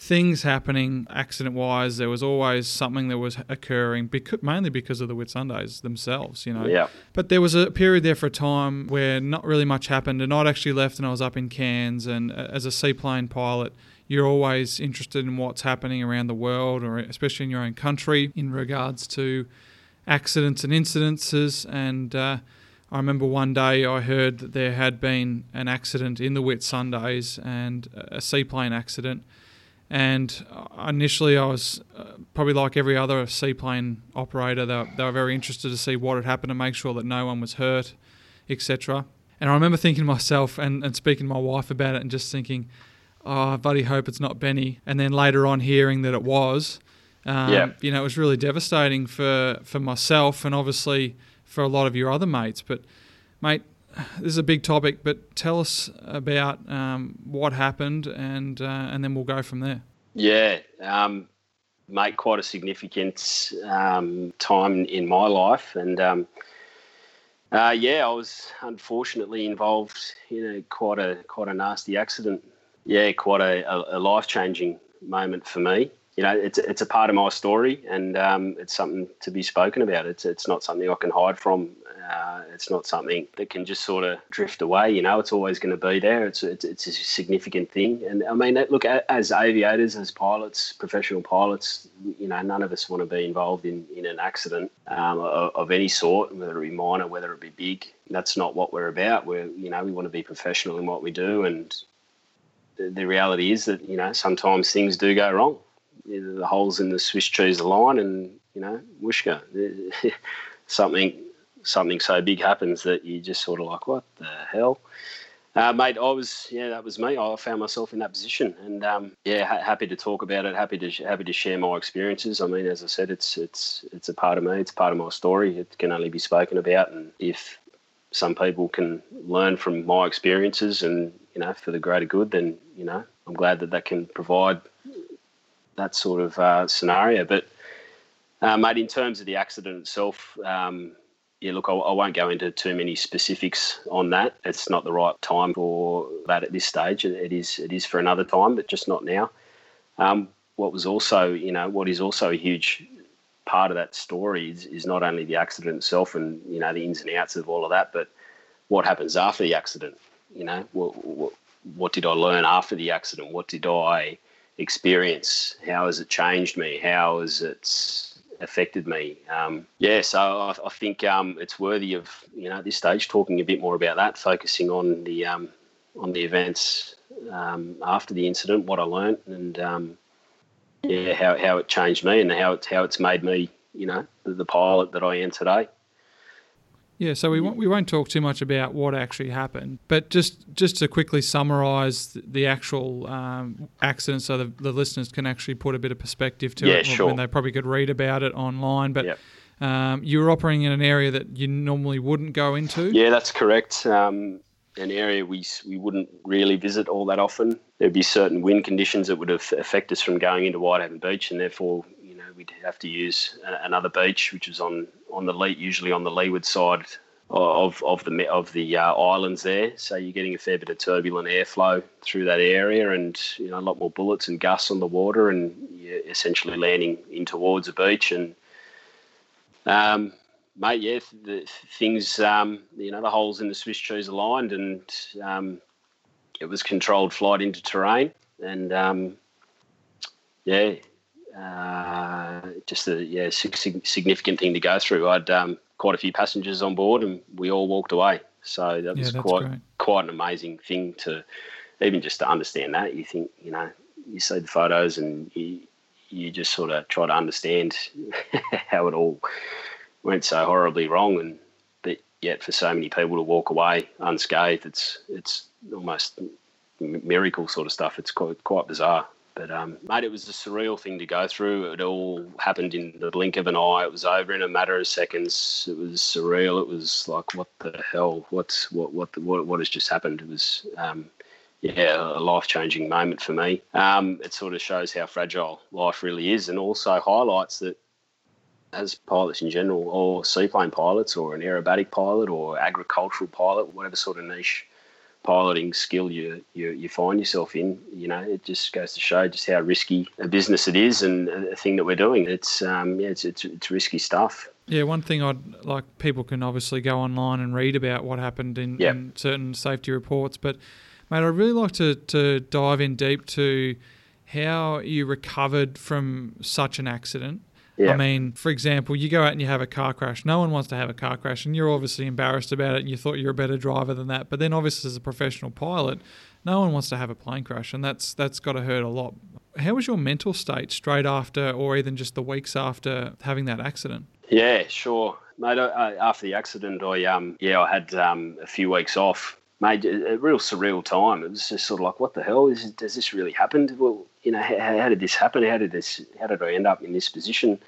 things happening accident wise. There was always something that was occurring, because, mainly because of the Whitsundays themselves, you know. Yeah. But there was a period there for a time where not really much happened, and I'd actually left and I was up in Cairns, and uh, as a seaplane pilot, you're always interested in what's happening around the world, or especially in your own country, in regards to accidents and incidences. And uh, I remember one day I heard that there had been an accident in the Whitsundays and a seaplane accident. And initially, I was uh, probably like every other seaplane operator. They were, they were very interested to see what had happened to make sure that no one was hurt, etc. And I remember thinking to myself and, and speaking to my wife about it and just thinking, oh, I bloody hope it's not Benny. And then later on, hearing that it was, um, yeah. you know, it was really devastating for, for myself and obviously for a lot of your other mates. But, mate, this is a big topic, but tell us about um, what happened and, uh, and then we'll go from there. Yeah. Um, mate, quite a significant um, time in my life. And, um, uh, yeah, I was unfortunately involved in a quite a quite a nasty accident yeah, quite a, a life changing moment for me. You know, it's it's a part of my story, and um, it's something to be spoken about. It's it's not something I can hide from. Uh, it's not something that can just sort of drift away. You know, it's always going to be there. It's, it's it's a significant thing, and I mean, look, as aviators, as pilots, professional pilots, you know, none of us want to be involved in in an accident um, of, of any sort, whether it be minor, whether it be big. That's not what we're about. We're you know, we want to be professional in what we do, and the, the reality is that you know sometimes things do go wrong. The holes in the Swiss cheese align, and you know, whooshka, something something so big happens that you just sort of like, what the hell? Uh, mate, I was yeah, that was me. I found myself in that position, and um, yeah, ha- happy to talk about it. Happy to happy to share my experiences. I mean, as I said, it's it's it's a part of me. It's part of my story. It can only be spoken about, and if some people can learn from my experiences and you know for the greater good, then you know I'm glad that that can provide that sort of uh, scenario. But uh, mate, in terms of the accident itself, um, yeah, look, I, I, won't go into too many specifics on that. It's not the right time for that at this stage. It is it is for another time, but just not now. Um, what was also, you know, what is also a huge part of that story is, is not only the accident itself and you know the ins and outs of all of that, but what happens after the accident. You know, what, what, what did I learn after the accident? What did I experience? How has it changed me? How has it affected me? Um, yeah, so I, I think um, it's worthy of you know at this stage talking a bit more about that, focusing on the um, on the events um, after the incident, what I learned, and um, yeah, how, how it changed me and how it's how it's made me, you know, the, the pilot that I am today. Yeah, so we won't, we won't talk too much about what actually happened, but just just to quickly summarise the actual um, accident, so the, the, listeners can actually put a bit of perspective to yeah, it. Sure. And they probably could read about it online, but yep. um, you were operating in an area that you normally wouldn't go into. Yeah, that's correct. Um, an area we we wouldn't really visit all that often. There'd be certain wind conditions that would affect us from going into Whitehaven Beach, and therefore, you know, we'd have to use another beach, which is on on the lee, usually on the leeward side of of the of the uh, islands there. So you're getting a fair bit of turbulent airflow through that area, and you know a lot more bullets and gusts on the water, and you're essentially landing in towards a beach and. Um, mate, yeah, the things, um, you know, the holes in the Swiss cheese aligned, and um, it was controlled flight into terrain, and um, yeah, uh, just a yeah significant thing to go through. I'd um, quite a few passengers on board, and we all walked away. So that was that's quite great. quite an amazing thing to even just to understand that. You think, you know, you see the photos and you you just sort of try to understand how it all went so horribly wrong, and but yet for so many people to walk away unscathed, it's it's almost miracle sort of stuff. It's quite quite bizarre. But um, mate, it was a surreal thing to go through. It all happened in the blink of an eye. It was over in a matter of seconds. It was surreal. It was like, what the hell? What's what what the, what what has just happened? It was um, yeah, a life changing moment for me. Um, it sort of shows how fragile life really is, and also highlights that as pilots in general, or seaplane pilots, or an aerobatic pilot, or agricultural pilot, whatever sort of niche piloting skill you, you you find yourself in, you know, it just goes to show just how risky a business it is and a thing that we're doing. It's um, yeah, it's, it's it's risky stuff. Yeah, one thing I'd like people can obviously go online and read about what happened in, Yep. in certain safety reports, but mate, I'd really like to, to dive in deep to how you recovered from such an accident. Yeah. I mean, for example, you go out and you have a car crash. No one wants to have a car crash, and you're obviously embarrassed about it, and you thought you're a better driver than that. But then, obviously, as a professional pilot, no one wants to have a plane crash, and that's that's got to hurt a lot. How was your mental state straight after, or even just the weeks after having that accident? Yeah, sure, mate. I, after the accident, I um, yeah, I had um, a few weeks off. Mate, a, a real surreal time. It was just sort of like, what the hell is? Does this really happen? Well, you know, how, how did this happen? How did this? How did I end up in this position?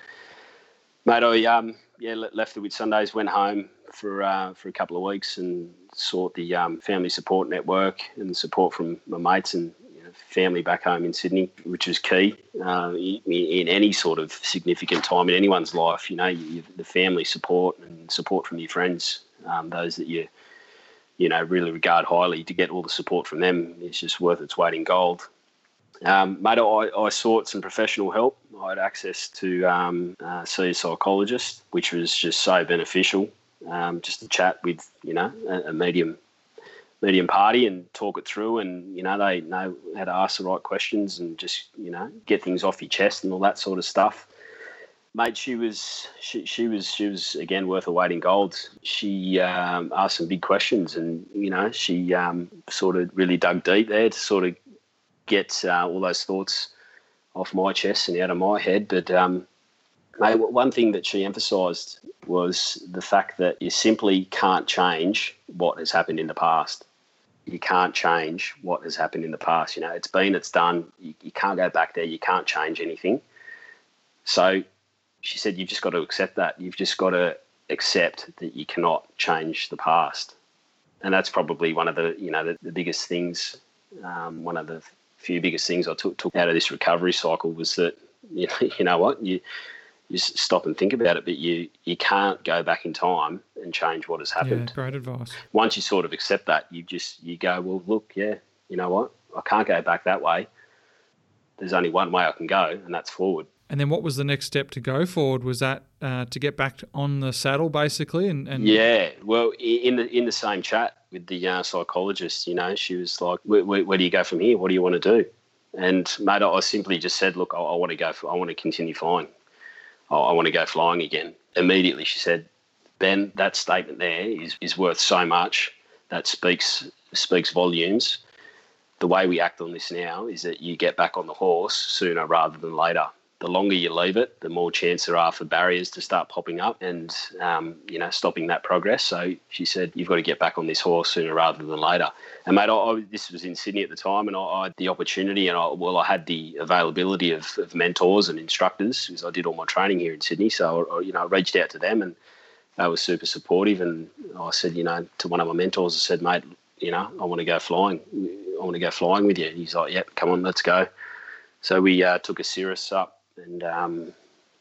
Mate, I um, yeah, le- left the Whitsundays, went home for uh, for a couple of weeks, and sought the um, family support network and support from my mates and you know, family back home in Sydney, which was key uh, in, in any sort of significant time in anyone's life. You know, you, the family support and support from your friends, um, those that you you know really regard highly, to get all the support from them is just worth its weight in gold. Um, mate, I, I sought some professional help. I had access to um, uh, see a psychologist, which was just so beneficial. Um, just to chat with, you know, a, a medium medium party and talk it through, and you know they know how to ask the right questions and just you know get things off your chest and all that sort of stuff. Mate, she was she, she was she was again worth a weight in gold. She um, asked some big questions, and you know she um, sort of really dug deep there to sort of get uh, all those thoughts off my chest and out of my head. But um, mate, one thing that she emphasised was the fact that you simply can't change what has happened in the past. You can't change what has happened in the past. You know, it's been, it's done. You, you can't go back there. You can't change anything. So she said, you've just got to accept that. You've just got to accept that you cannot change the past. And that's probably one of the, you know, the, the biggest things, um, one of the few biggest things I took, took out of this recovery cycle was that, you know, you know what, you, you stop and think about it, but you, you can't go back in time and change what has happened. Yeah, great advice. Once you sort of accept that, you just, you go, well, look, yeah, you know what, I can't go back that way. There's only one way I can go, and that's forward. And then what was the next step to go forward? Was that uh, to get back on the saddle, basically? And, and Yeah, well, in the in the same chat with the uh, psychologist, you know, she was like, where, where, "Where do you go from here? What do you want to do?" And mate, I simply just said, "Look, I, I want to go. I want to continue flying. I, I want to go flying again." Immediately, she said, "Ben, that statement there is is worth so much. That speaks speaks volumes. The way we act on this now is that you get back on the horse sooner rather than later." The longer you leave it, the more chance there are for barriers to start popping up and, um, you know, stopping that progress. So she said, you've got to get back on this horse sooner rather than later. And mate, I, I, this was in Sydney at the time, and I, I had the opportunity, and I, well, I had the availability of, of mentors and instructors because I did all my training here in Sydney. So, I, you know, I reached out to them, and they were super supportive. And I said, you know, to one of my mentors, I said, mate, you know, I want to go flying. I want to go flying with you. And he's like, yep, come on, let's go. So we uh, took a Cirrus up and um,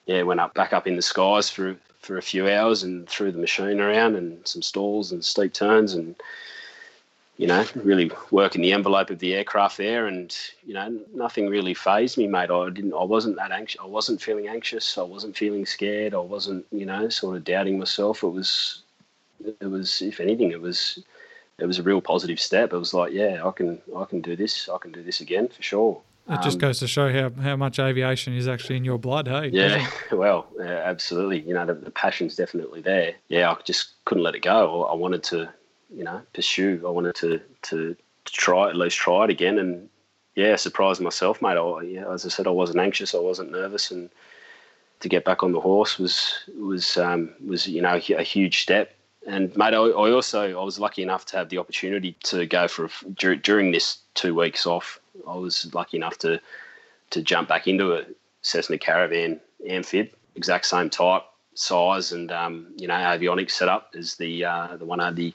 yeah, went up back up in the skies for for a few hours and threw the machine around and some stalls and steep turns and you know really working the envelope of the aircraft there and you know nothing really phased me mate. I didn't I wasn't that anxious I wasn't feeling anxious. I wasn't feeling scared. I wasn't you know sort of doubting myself. It was it was if anything it was it was a real positive step. It was like yeah I can I can do this. I can do this again for sure it just Um, goes to show how, how much aviation is actually in your blood, hey? Yeah, well, yeah, absolutely. You know, the, the passion's definitely there. Yeah, I just couldn't let it go. I wanted to, you know pursue. I wanted to to, to try at least try it again, and yeah, surprised myself, mate. I, yeah, as I said, I wasn't anxious, I wasn't nervous, and to get back on the horse was was um, was you know a huge step. And mate, I, I, also I was lucky enough to have the opportunity to go for a, during this two weeks off. I was lucky enough to to jump back into a Cessna Caravan amphib, exact same type, size, and um, you know avionics setup as the uh, the one I had the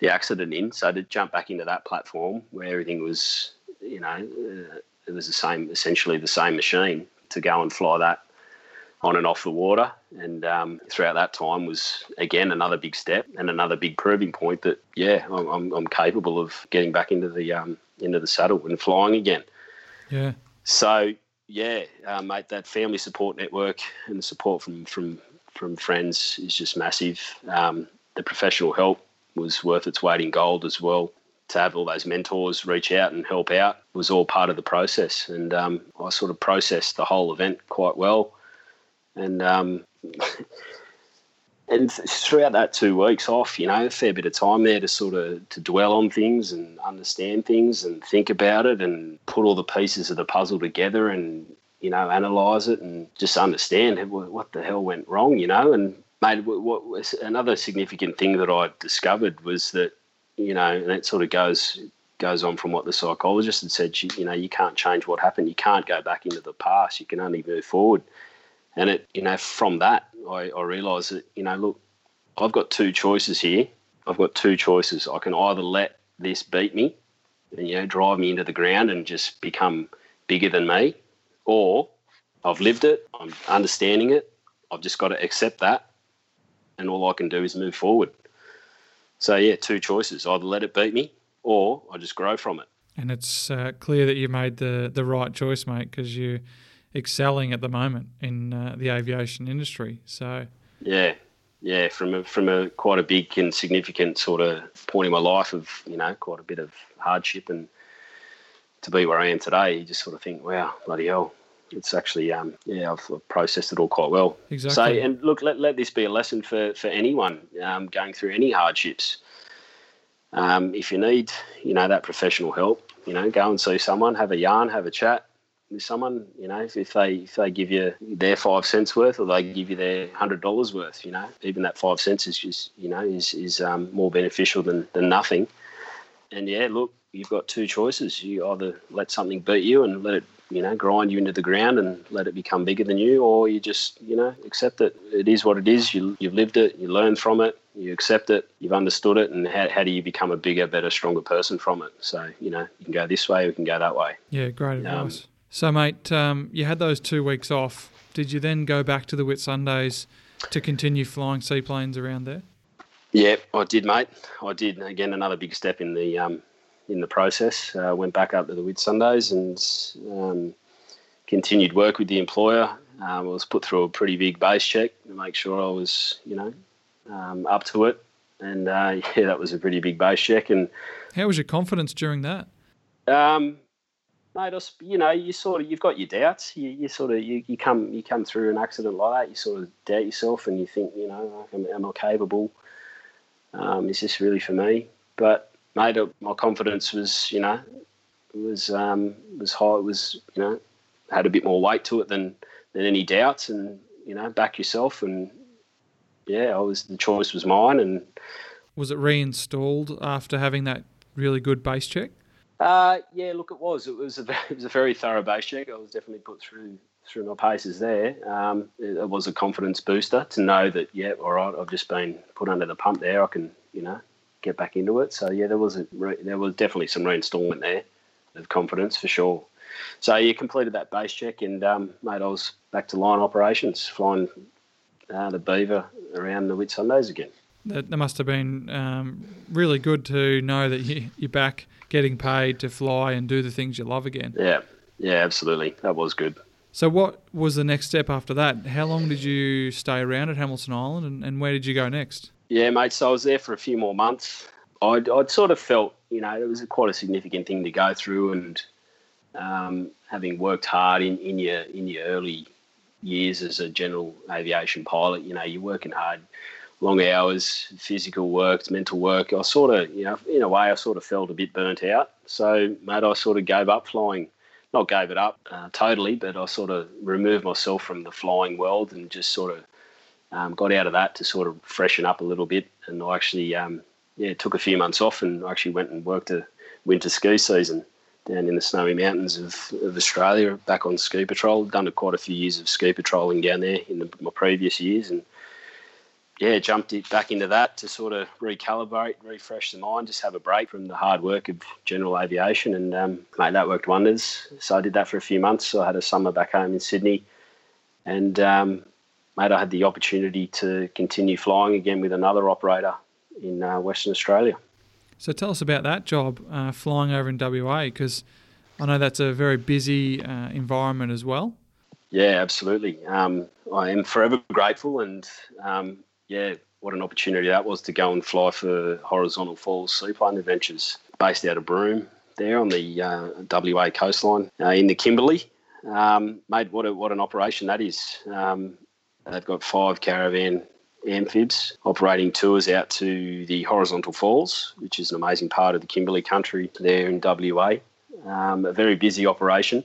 the accident in. So to jump back into that platform where everything was, you know, uh, it was the same, essentially the same machine to go and fly that on and off the water. And um, throughout that time was again another big step and another big proving point that yeah, I'm, I'm capable of getting back into the um, into the saddle and flying again. Yeah. So yeah, uh, mate, that family support network and the support from from from friends is just massive. Um, the professional help was worth its weight in gold as well. To have all those mentors reach out and help out was all part of the process, and um, I sort of processed the whole event quite well and um, and throughout that two weeks off, you know, a fair bit of time there to sort of to dwell on things and understand things and think about it and put all the pieces of the puzzle together and you know analyze it and just understand what the hell went wrong, you know. And made what was another significant thing that I discovered was that you know, and it sort of goes goes on from what the psychologist had said. You know, you can't change what happened. You can't go back into the past. You can only move forward. And it, you know, from that, I, I realised that, you know, look, I've got two choices here. I've got two choices. I can either let this beat me and, you know, drive me into the ground and just become bigger than me, or I've lived it, I'm understanding it, I've just got to accept that, and all I can do is move forward. So, yeah, two choices either let it beat me or I just grow from it. And it's uh, clear that you made the, the right choice, mate, because you excelling at the moment in uh, the aviation industry. So yeah, yeah, from a, from a quite a big and significant sort of point in my life of you know quite a bit of hardship and to be where I am today, you just sort of think, wow, bloody hell. It's actually, um, yeah, I've, I've processed it all quite well. Exactly. So, and look, let, let this be a lesson for, for anyone um, going through any hardships. Um, if you need, you know, that professional help, you know, go and see someone, have a yarn, have a chat, with someone, you know, if, if they if they give you their five cents worth or they give you their hundred dollars worth, you know, even that five cents is just you know is is um, more beneficial than than nothing. And yeah, look, you've got two choices. You either let something beat you and let it you know grind you into the ground and let it become bigger than you, or you just you know accept it. It is what it is. You you've lived it. You learn from it. You accept it. You've understood it. And how, how do you become a bigger, better, stronger person from it? So you know you can go this way, or you can go that way. Yeah, great um, advice. Um, so, mate, um, you had those two weeks off. Did you then go back to the Whitsundays to continue flying seaplanes around there? Yeah, I did, mate. I did. Again, another big step in the um, in the process. Uh, went back up to the Whitsundays and um, continued work with the employer. Um, I was put through a pretty big base check to make sure I was, you know, um, up to it. And uh, yeah, that was a pretty big base check. And how was your confidence during that? Um, mate, you know, you sort of you've got your doubts. You, you sort of you, you come you come through an accident like that, you sort of doubt yourself, and you think, you know, am, am I capable? Um, is this really for me? But mate, my confidence was, you know, was um, was high. It was, you know, had a bit more weight to it than than any doubts, and you know, back yourself, and yeah, I was the choice was mine, and was it reinstalled after having that really good base check? Uh, yeah, look, it was. It was a it was a very thorough base check. I was definitely put through through my paces there. Um, it, it, was a confidence booster to know that yeah, all right, I've just been put under the pump there. I can you know get back into it. So yeah, there was a there was definitely some reinstallment there of confidence for sure. So you completed that base check, and um, mate, I was back to line operations, flying uh, the Beaver around the Whitsundays again. That, that must have been um, really good to know that you, you're back getting paid to fly and do the things you love again. Yeah, yeah, absolutely. That was good. So, what was the next step after that? How long did you stay around at Hamilton Island and, and where did you go next? Yeah, mate. So, I was there for a few more months. I'd, I'd sort of felt, you know, it was quite a significant thing to go through and um, having worked hard in, in your in your early years as a general aviation pilot, you know, you're working hard long hours, physical work, mental work. I sort of, you know, in a way, I sort of felt a bit burnt out. So, mate, I sort of gave up flying. Not gave it up uh, totally, but I sort of removed myself from the flying world and just sort of um, got out of that to sort of freshen up a little bit. And I actually, um, yeah, took a few months off and actually went and worked a winter ski season down in the snowy mountains of, of Australia, back on ski patrol. Done quite a few years of ski patrolling down there in the, my previous years, and yeah, jumped it back into that to sort of recalibrate, refresh the mind, just have a break from the hard work of general aviation, and um, mate, that worked wonders. So I did that for a few months. So I had a summer back home in Sydney, and um, mate, I had the opportunity to continue flying again with another operator in uh, Western Australia. So tell us about that job, uh, flying over in WA, because I know that's a very busy uh, environment as well. Yeah, absolutely. Um, I am forever grateful and um, yeah, what an opportunity that was to go and fly for Horizontal Falls Seaplane Adventures, based out of Broome, there on the uh, WA coastline uh, in the Kimberley. Um, mate, what a, what an operation that is. Um, they've got five caravan amphibs operating tours out to the Horizontal Falls, which is an amazing part of the Kimberley country there in WA. Um, a very busy operation.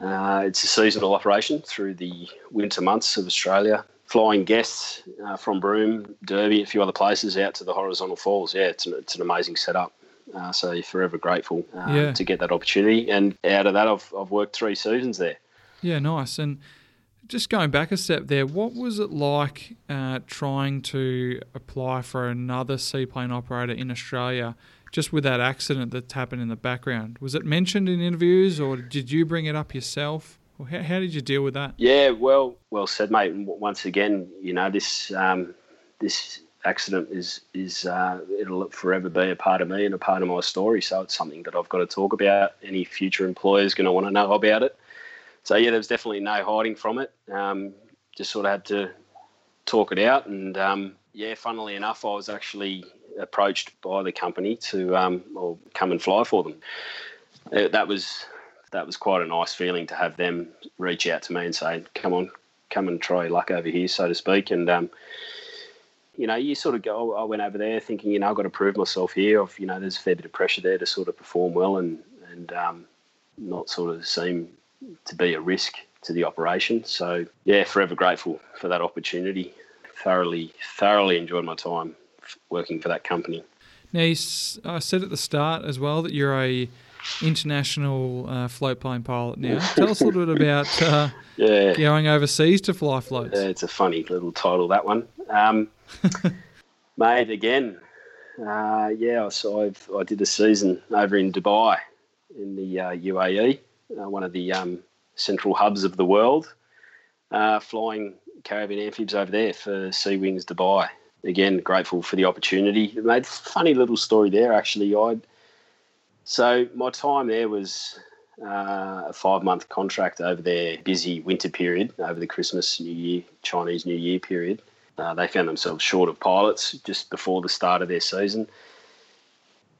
Uh, it's a seasonal operation through the winter months of Australia, flying guests uh, from Broome, Derby, a few other places out to the horizontal falls. Yeah, it's an, it's an amazing setup. Uh, so you're forever grateful uh, yeah. to get that opportunity. And out of that, I've, I've worked three seasons there. Yeah, nice. And just going back a step there, what was it like uh, trying to apply for another seaplane operator in Australia? Just with that accident that's happened in the background, was it mentioned in interviews, or did you bring it up yourself? How, how did you deal with that? Yeah, well, well said, mate. And once again, you know this um, this accident is is uh, it'll forever be a part of me and a part of my story. So it's something that I've got to talk about. Any future employer is going to want to know about it. So yeah, there's definitely no hiding from it. Um, just sort of had to talk it out, and um, yeah, funnily enough, I was actually approached by the company to um, or come and fly for them. Uh, that was that was quite a nice feeling to have them reach out to me and say, "Come on, come and try luck over here," so to speak. And um, you know, you sort of go. I went over there thinking, you know, I've got to prove myself here. Of you know, there's a fair bit of pressure there to sort of perform well and and um, not sort of seem to be a risk to the operation. So yeah, forever grateful for that opportunity. Thoroughly, thoroughly enjoyed my time working for that company. Now, I said at the start as well that you're a international uh, float plane pilot now. Tell us a little bit about uh, yeah. going overseas to fly floats. Yeah, it's a funny little title, that one. Um, mate, again, uh, yeah, so I've, I did a season over in Dubai in the UAE, uh, uh, one of the um, central hubs of the world, uh, flying caravan amphibs over there for Seawings Dubai. Again, grateful for the opportunity. Made funny little story there actually. I so my time there was uh, a five month contract over their busy winter period, over the Christmas, New Year, Chinese New Year period. Uh, they found themselves short of pilots just before the start of their season.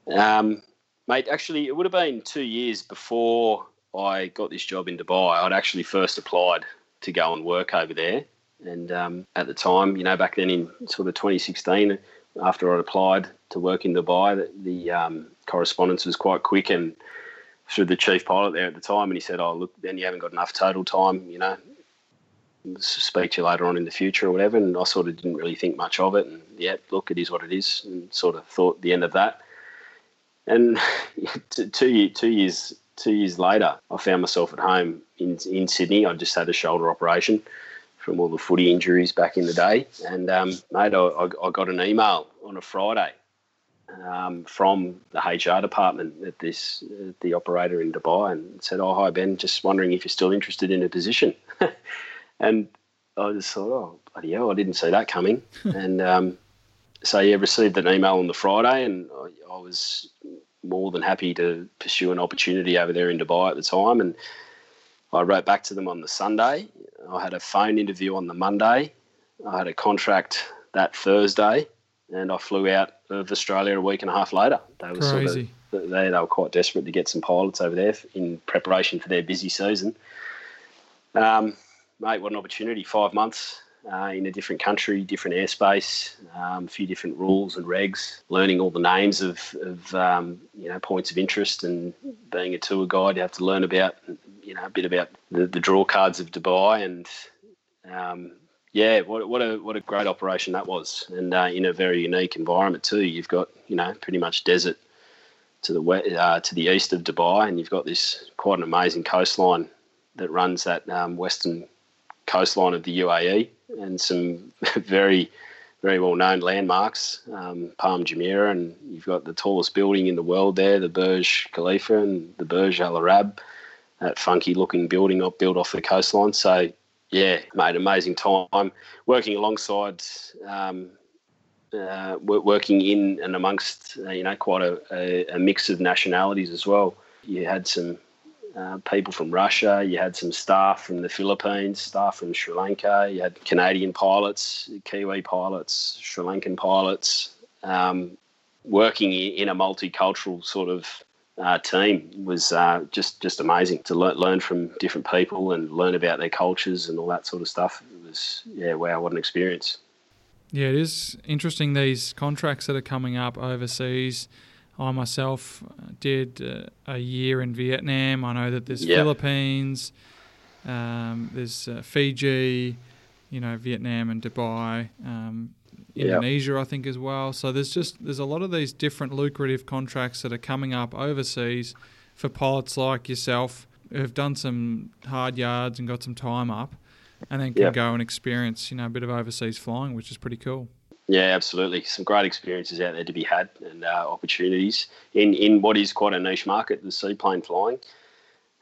Um, mate, actually, it would have been two years before I got this job in Dubai. I'd actually first applied to go and work over there. And um, at the time, you know, back then in sort of 2016, after I'd applied to work in Dubai, the, the um, correspondence was quite quick and through the chief pilot there at the time, and he said, "Oh, look, then you haven't got enough total time, you know, speak to you later on in the future or whatever." And I sort of didn't really think much of it, and yeah, look, it is what it is, and sort of thought the end of that. And two two years two years later, I found myself at home in in Sydney. I just had a shoulder operation from all the footy injuries back in the day, and um, mate, I, I got an email on a Friday um, from the HR department at this at the operator in Dubai and said, "Oh, hi Ben, just wondering if you're still interested in a position." and I just thought, "Oh, bloody hell, I didn't see that coming." and um, so yeah, received an email on the Friday, and I, I, was more than happy to pursue an opportunity over there in Dubai at the time. And I wrote back to them on the Sunday. I had a phone interview on the Monday. I had a contract that Thursday and I flew out of Australia a week and a half later. They were Crazy. sort of they, they were quite desperate to get some pilots over there in preparation for their busy season. Um, mate, what an opportunity! Five months uh, in a different country, different airspace, um, a few different rules and regs, learning all the names of, of um, you know points of interest, and being a tour guide, you have to learn about you know a bit about the, the draw cards of Dubai, and um, yeah, what, what a what a great operation that was, and uh, in a very unique environment too. You've got you know pretty much desert to the west, uh, to the east of Dubai, and you've got this quite an amazing coastline that runs that um, western coastline of the UAE and some very, very well known landmarks, um, Palm Jumeirah, and you've got the tallest building in the world there, the Burj Khalifa and the Burj Al Arab, that funky looking building built off the coastline. So, yeah, made amazing time working alongside. Um, uh, working in and amongst uh, you know quite a, a, a mix of nationalities as well. You had some uh, people from Russia, you had some staff from the Philippines, staff from Sri Lanka, you had Canadian pilots, Kiwi pilots, Sri Lankan pilots, um, working in a multicultural sort of uh, team was uh, just just amazing to learn, learn from different people and learn about their cultures and all that sort of stuff. It was yeah, wow, what an experience. Yeah, it is interesting these contracts that are coming up overseas. I myself did uh, a year in Vietnam. I know that there's. Philippines, um, there's uh, Fiji, you know, Vietnam and Dubai, um, Indonesia. I think as well. So there's just there's a lot of these different lucrative contracts that are coming up overseas for pilots like yourself who've done some hard yards and got some time up, and then can go and experience you know a bit of overseas flying, which is pretty cool. Yeah, absolutely. Some great experiences out there to be had and uh, opportunities in, in what is quite a niche market, the seaplane flying.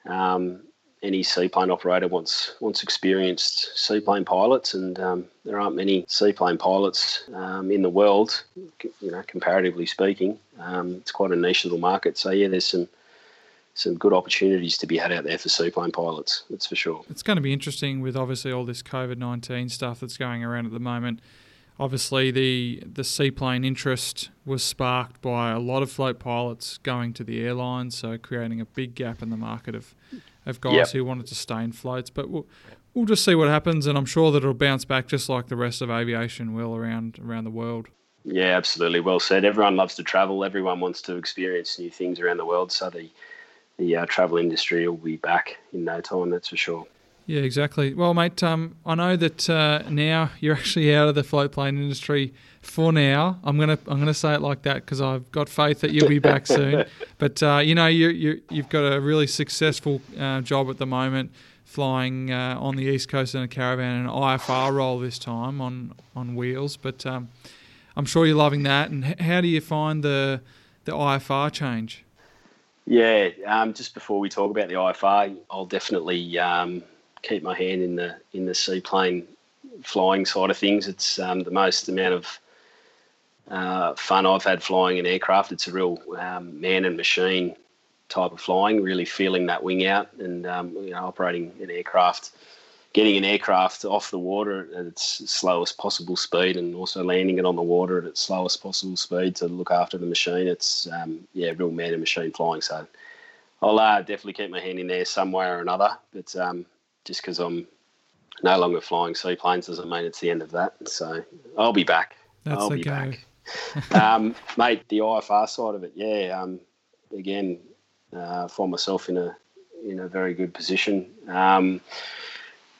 Um, any seaplane operator wants wants experienced seaplane pilots, and um, there aren't many seaplane pilots um, in the world, you know, comparatively speaking. Um, it's quite a niche little market. So yeah, there's some some good opportunities to be had out there for seaplane pilots. That's for sure. It's going to be interesting with obviously all this COVID nineteen stuff that's going around at the moment obviously the the seaplane interest was sparked by a lot of float pilots going to the airlines, so creating a big gap in the market of of guys yep. who wanted to stay in floats. But we'll we'll just see what happens, and I'm sure that it'll bounce back just like the rest of aviation will around around the world. Yeah, absolutely. Well said. Everyone loves to travel. Everyone wants to experience new things around the world. So the the uh, travel industry will be back in no time. That's for sure. Yeah, exactly. Well, mate, um, I know that uh, now you're actually out of the float plane industry for now. I'm gonna I'm gonna say it like that because I've got faith that you'll be back soon. But uh, you know, you you you've got a really successful uh, job at the moment, flying uh, on the east coast in a caravan, and an IFR role this time on on wheels. But um, I'm sure you're loving that. And how do you find the the IFR change? Yeah, um, just before we talk about the IFR, I'll definitely um, keep my hand in the in the seaplane flying side of things. It's um, the most amount of uh, fun I've had flying an aircraft. It's a real um, man and machine type of flying, really feeling that wing out and um, you know operating an aircraft, getting an aircraft off the water at its slowest possible speed, and also landing it on the water at its slowest possible speed to look after the machine. It's um, yeah, real man and machine flying. So. I'll uh, definitely keep my hand in there some way or another, but um, just because I'm no longer flying seaplanes doesn't mean it's the end of that. So I'll be back. That's I'll be go. back. um, mate, the IFR side of it, yeah. Um, again, uh, find myself in a in a very good position. Um,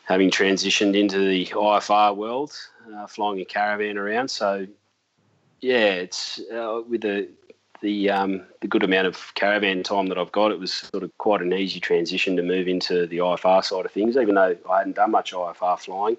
having transitioned into the IFR world, uh, flying a caravan around. So, yeah, it's uh, with the the um, the good amount of caravan time that I've got, it was sort of quite an easy transition to move into the IFR side of things. Even though I hadn't done much IFR flying,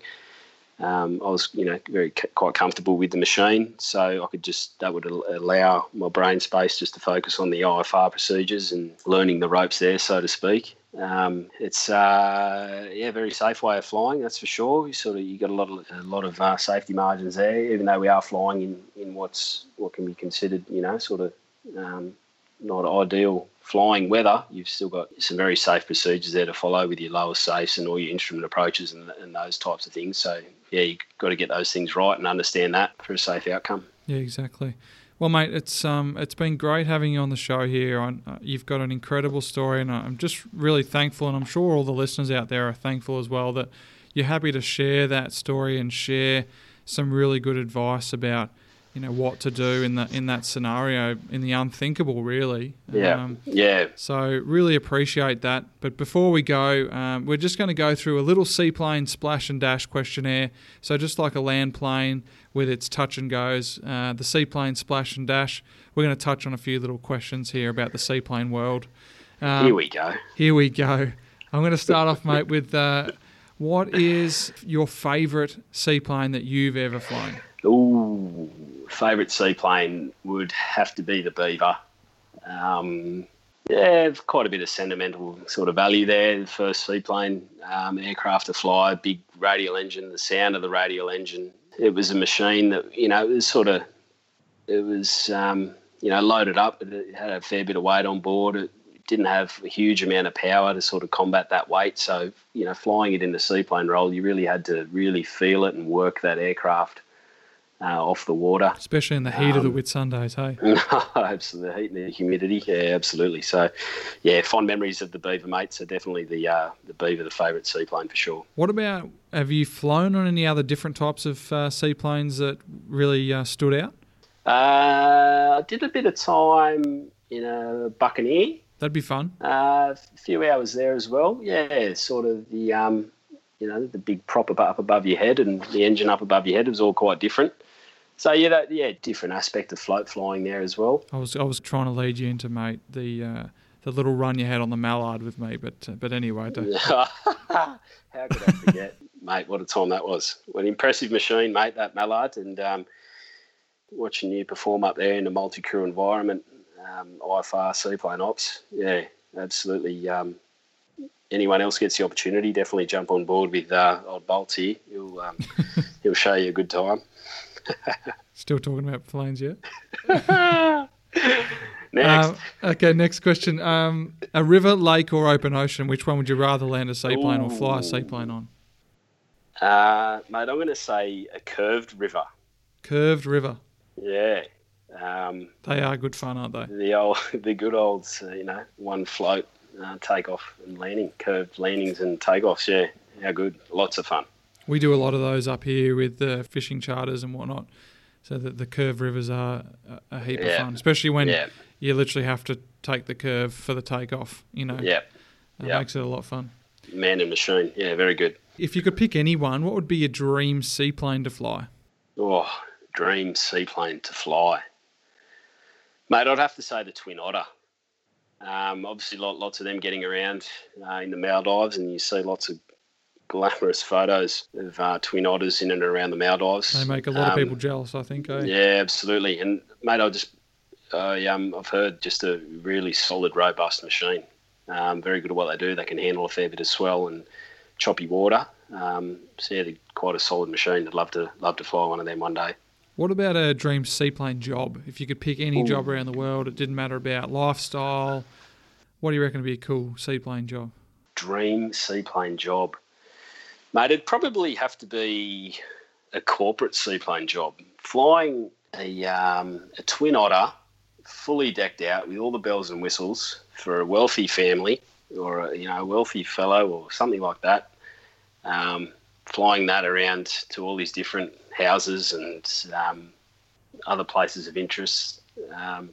um, I was you know very quite comfortable with the machine, so I could just that would allow my brain space just to focus on the IFR procedures and learning the ropes there, so to speak. Um, it's uh, yeah, very safe way of flying, that's for sure. You sort of you got a lot of a lot of uh, safety margins there, even though we are flying in, in what's what can be considered you know sort of um, not ideal flying weather, you've still got some very safe procedures there to follow with your lower safes and all your instrument approaches and, and those types of things. So, yeah, you've got to get those things right and understand that for a safe outcome. Yeah, exactly. Well, mate, it's um, it's been great having you on the show here. uh, you've got an incredible story, and I'm just really thankful, and I'm sure all the listeners out there are thankful as well that you're happy to share that story and share some really good advice about you know what to do in that in that scenario in the unthinkable really Yeah, Um, yeah, so really appreciate that. But before we go, um, we're just going to go through a little seaplane splash and dash questionnaire. So just like a land plane with its touch and goes, uh, the seaplane splash and dash. We're going to touch on a few little questions here about the seaplane world. Um, here we go. here we go. I'm going to start off, mate, with uh, what is your favourite seaplane that you've ever flown? Ooh, favourite seaplane would have to be the Beaver. Um, yeah, quite a bit of sentimental sort of value there. The first seaplane um, aircraft to fly, big radial engine, the sound of the radial engine. It was a machine that you know it was sort of it was um, you know loaded up. It had a fair bit of weight on board. It didn't have a huge amount of power to sort of combat that weight. So you know, flying it in the seaplane role, you really had to really feel it and work that aircraft uh, off the water. Especially in the heat of the Um, Whitsundays, hey? absolutely, the heat and the humidity. Yeah, absolutely. So, yeah, fond memories of the Beaver, mate. So definitely the uh, the Beaver, the favourite seaplane for sure. What about have you flown on any other different types of uh, seaplanes that really uh, stood out? Uh, I did a bit of time in a Buccaneer. That'd be fun. Uh, a few hours there as well. Yeah, sort of the um, you know the big prop up up above your head and the engine up above your head was all quite different. So yeah, that, yeah, different aspect of float flying there as well. I was I was trying to lead you into mate the uh, the little run you had on the Mallard with me, but uh, but anyway, don't- How could I forget, mate? What a time that was! What an impressive machine, mate. That Mallard and um, watching you perform up there in a multi-crew environment, um, IFR seaplane ops. Yeah, absolutely. Um, anyone else gets the opportunity, definitely jump on board with uh, old here. He'll um, he'll show you a good time. still talking about planes yet? Next. Um, okay, next question. Um, a river, lake, or open ocean? Which one would you rather land a seaplane or fly a seaplane on? Uh, mate, I'm going to say a curved river. Curved river. Yeah. Um, They are good fun, aren't they? the old, the good old, uh, you know, one float, uh, takeoff and landing, curved landings and takeoffs. Yeah, how good. Lots of fun. We do a lot of those up here with the fishing charters and whatnot. So that the curved rivers are a, heap of fun, especially when yeah, you literally have to take the curve for the takeoff. You know, yeah. that yeah. makes it a lot of fun. Man and machine. Yeah, very good. If you could pick anyone, what would be your dream seaplane to fly? Oh, dream seaplane to fly. Mate, I'd have to say the Twin Otter. Um, obviously, lot, lots of them getting around uh, in the Maldives, and you see lots of glamorous photos of uh, Twin Otters in and around the Maldives. They make a lot of Um, people jealous, I think. Eh? Yeah, absolutely. And mate, I just, I um, I've heard just a really solid, robust machine. Um, very good at what they do. They can handle a fair bit of swell and choppy water. Um, so yeah, they're quite a solid machine. I'd love to love to fly one of them one day. What about a dream seaplane job? If you could pick any job around the world, it didn't matter about lifestyle. What do you reckon would be a cool seaplane job? Dream seaplane job, mate. It'd probably have to be a corporate seaplane job. Flying a um, a twin otter, fully decked out with all the bells and whistles for a wealthy family or a, you know a wealthy fellow or something like that. Um, flying that around to all these different houses and um, other places of interest. Um,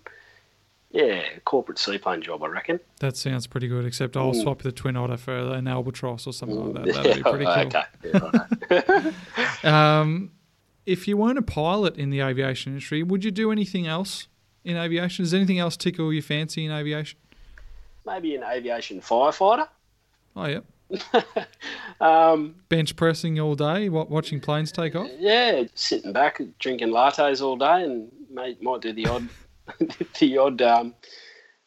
yeah, corporate seaplane job, I reckon. That sounds pretty good, except I'll Mm. swap the twin otter for an albatross or something like that. That'd be pretty cool. okay. Yeah. Um, if you weren't a pilot in the aviation industry, would you do anything else in aviation? Does anything else tickle your fancy in aviation? Maybe an aviation firefighter. Oh, yeah. Um, Bench pressing all day, watching planes take off. yeah, sitting back drinking lattes all day, and may, might do the odd, the odd um,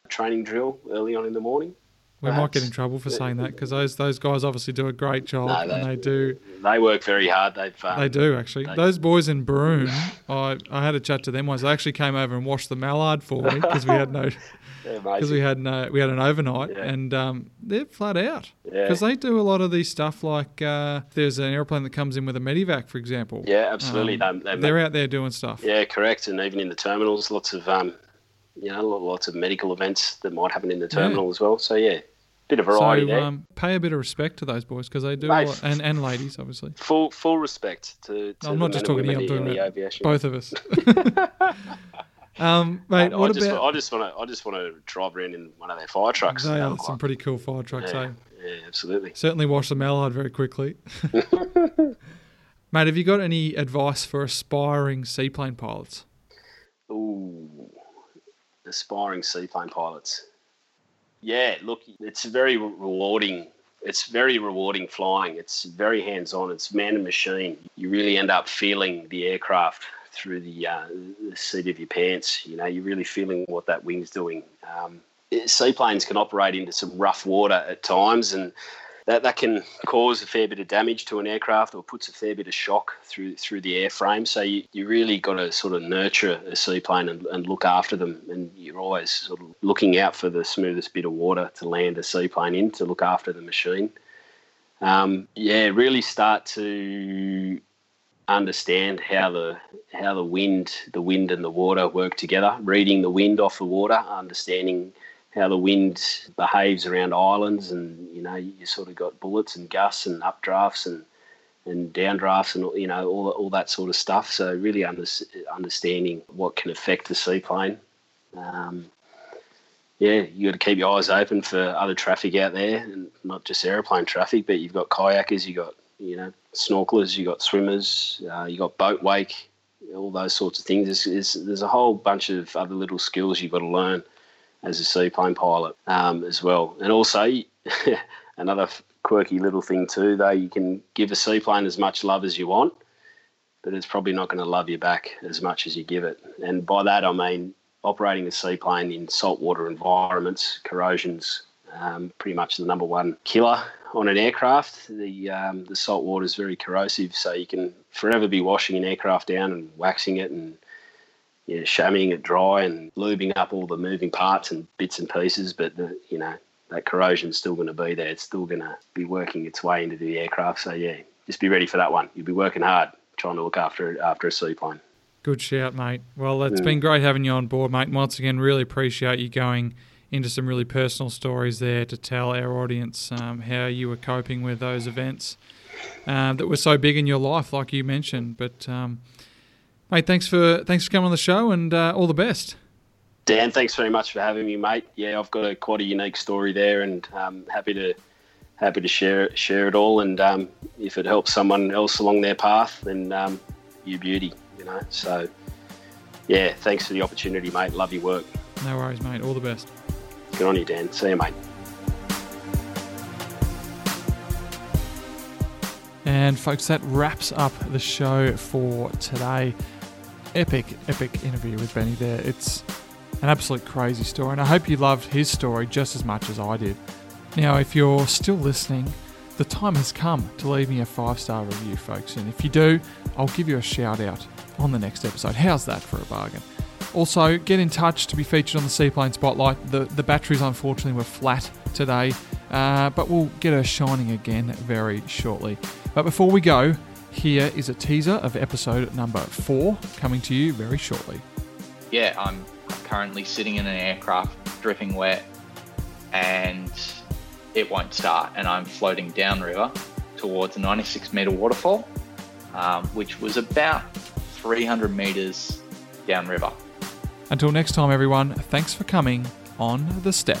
training drill early on in the morning. We might get in trouble for saying that because those those guys obviously do a great job, No, and they- they do They work very hard. They've um, they do actually. they- Those boys in Broome, I I had a chat to them once. They actually came over and washed the mallard for me because we had no because we had no we had an overnight, Yeah. and um, they're flat out yeah. because they do a lot of these stuff like uh, there's an airplane that comes in with a medivac, for example. yeah, absolutely. Um, they, they They're out there doing stuff. Yeah, correct. And even in the terminals, lots of um, you know, lots of medical events that might happen in the terminal as well. So yeah, bit of variety so there. um, pay a bit of respect to those boys because they do, Mate. lot, and and ladies obviously. full full respect to, to I'm the not just talking to you, I'm women in talking the aviation. Both of us. um, mate, I, what just, about? I just want to I just want to drive around in one of their fire trucks. They are some pretty cool fire trucks, yeah, eh? yeah, absolutely. Certainly wash the mallard very quickly. Mate, have you got any advice for aspiring seaplane pilots? Ooh, aspiring seaplane pilots. Yeah, look, it's very rewarding. It's very rewarding flying. It's very hands-on. It's man and machine. You really end up feeling the aircraft through the, uh, the seat of your pants. You know, you're really feeling what that wing's doing. Um, seaplanes can operate into some rough water at times, and that, that can cause a fair bit of damage to an aircraft or puts a fair bit of shock through through the airframe. So you, you really got to sort of nurture a seaplane and, and look after them. And you're always sort of looking out for the smoothest bit of water to land a seaplane in to look after the machine. Um, yeah, really start to understand how the how the wind the wind and the water work together reading the wind off the water understanding how the wind behaves around islands, and you know you sort of got bullets and gusts and updrafts and and downdrafts and you know all all that sort of stuff. So really under, understanding what can affect the seaplane. Um, yeah, you got to keep your eyes open for other traffic out there, and not just aeroplane traffic, but you've got kayakers, you've got you know snorkelers, you got swimmers, uh, you got boat wake, all those sorts of things. There's, there's, a whole bunch of other little skills you've got to learn as a seaplane pilot um, as well. And also, another quirky little thing too, though, you can give a seaplane as much love as you want, but it's probably not going to love you back as much as you give it. And by that, I mean operating a seaplane in saltwater environments, corrosion's um, pretty much the number one killer on an aircraft. The um, the salt water is very corrosive, so you can forever be washing an aircraft down and waxing it and yeah, shamming it dry and lubing up all the moving parts and bits and pieces. But the, you know that corrosion's still going to be there. It's still going to be working its way into the aircraft. So yeah, just be ready for that one. You'll be working hard trying to look after after a seaplane. Good shout, mate. Well, it's been great having you on board, mate. And once again, really appreciate you going into some really personal stories there to tell our audience um, how you were coping with those events um, that were so big in your life, like you mentioned. But um, mate, thanks for thanks for coming on the show, and uh, all the best. Dan, thanks very much for having me, mate. Yeah, I've got a quite a unique story there, and um, happy to happy to share share it all. And um, if it helps someone else along their path, then um, you beauty, you know. So yeah, thanks for the opportunity, mate. Love your work. No worries, mate. All the best. Good on you, Dan. See you, mate. And folks, that wraps up the show for today. Epic, epic interview with Benny there. It's an absolute crazy story, and I hope you loved his story just as much as I did. Now, if you're still listening, the time has come to leave me a five star review, folks. And if you do, I'll give you a shout out on the next episode. How's that for a bargain? Also, get in touch to be featured on the Seaplane Spotlight. The, the batteries, unfortunately, were flat today, uh, but we'll get her shining again very shortly. But before we go, here is a teaser of episode number four coming to you very shortly. yeah, I'm currently sitting in an aircraft dripping wet and it won't start. And I'm floating downriver towards a 96 meter waterfall, um, which was about 300 meters downriver. Until next time, everyone, thanks for coming on The Step.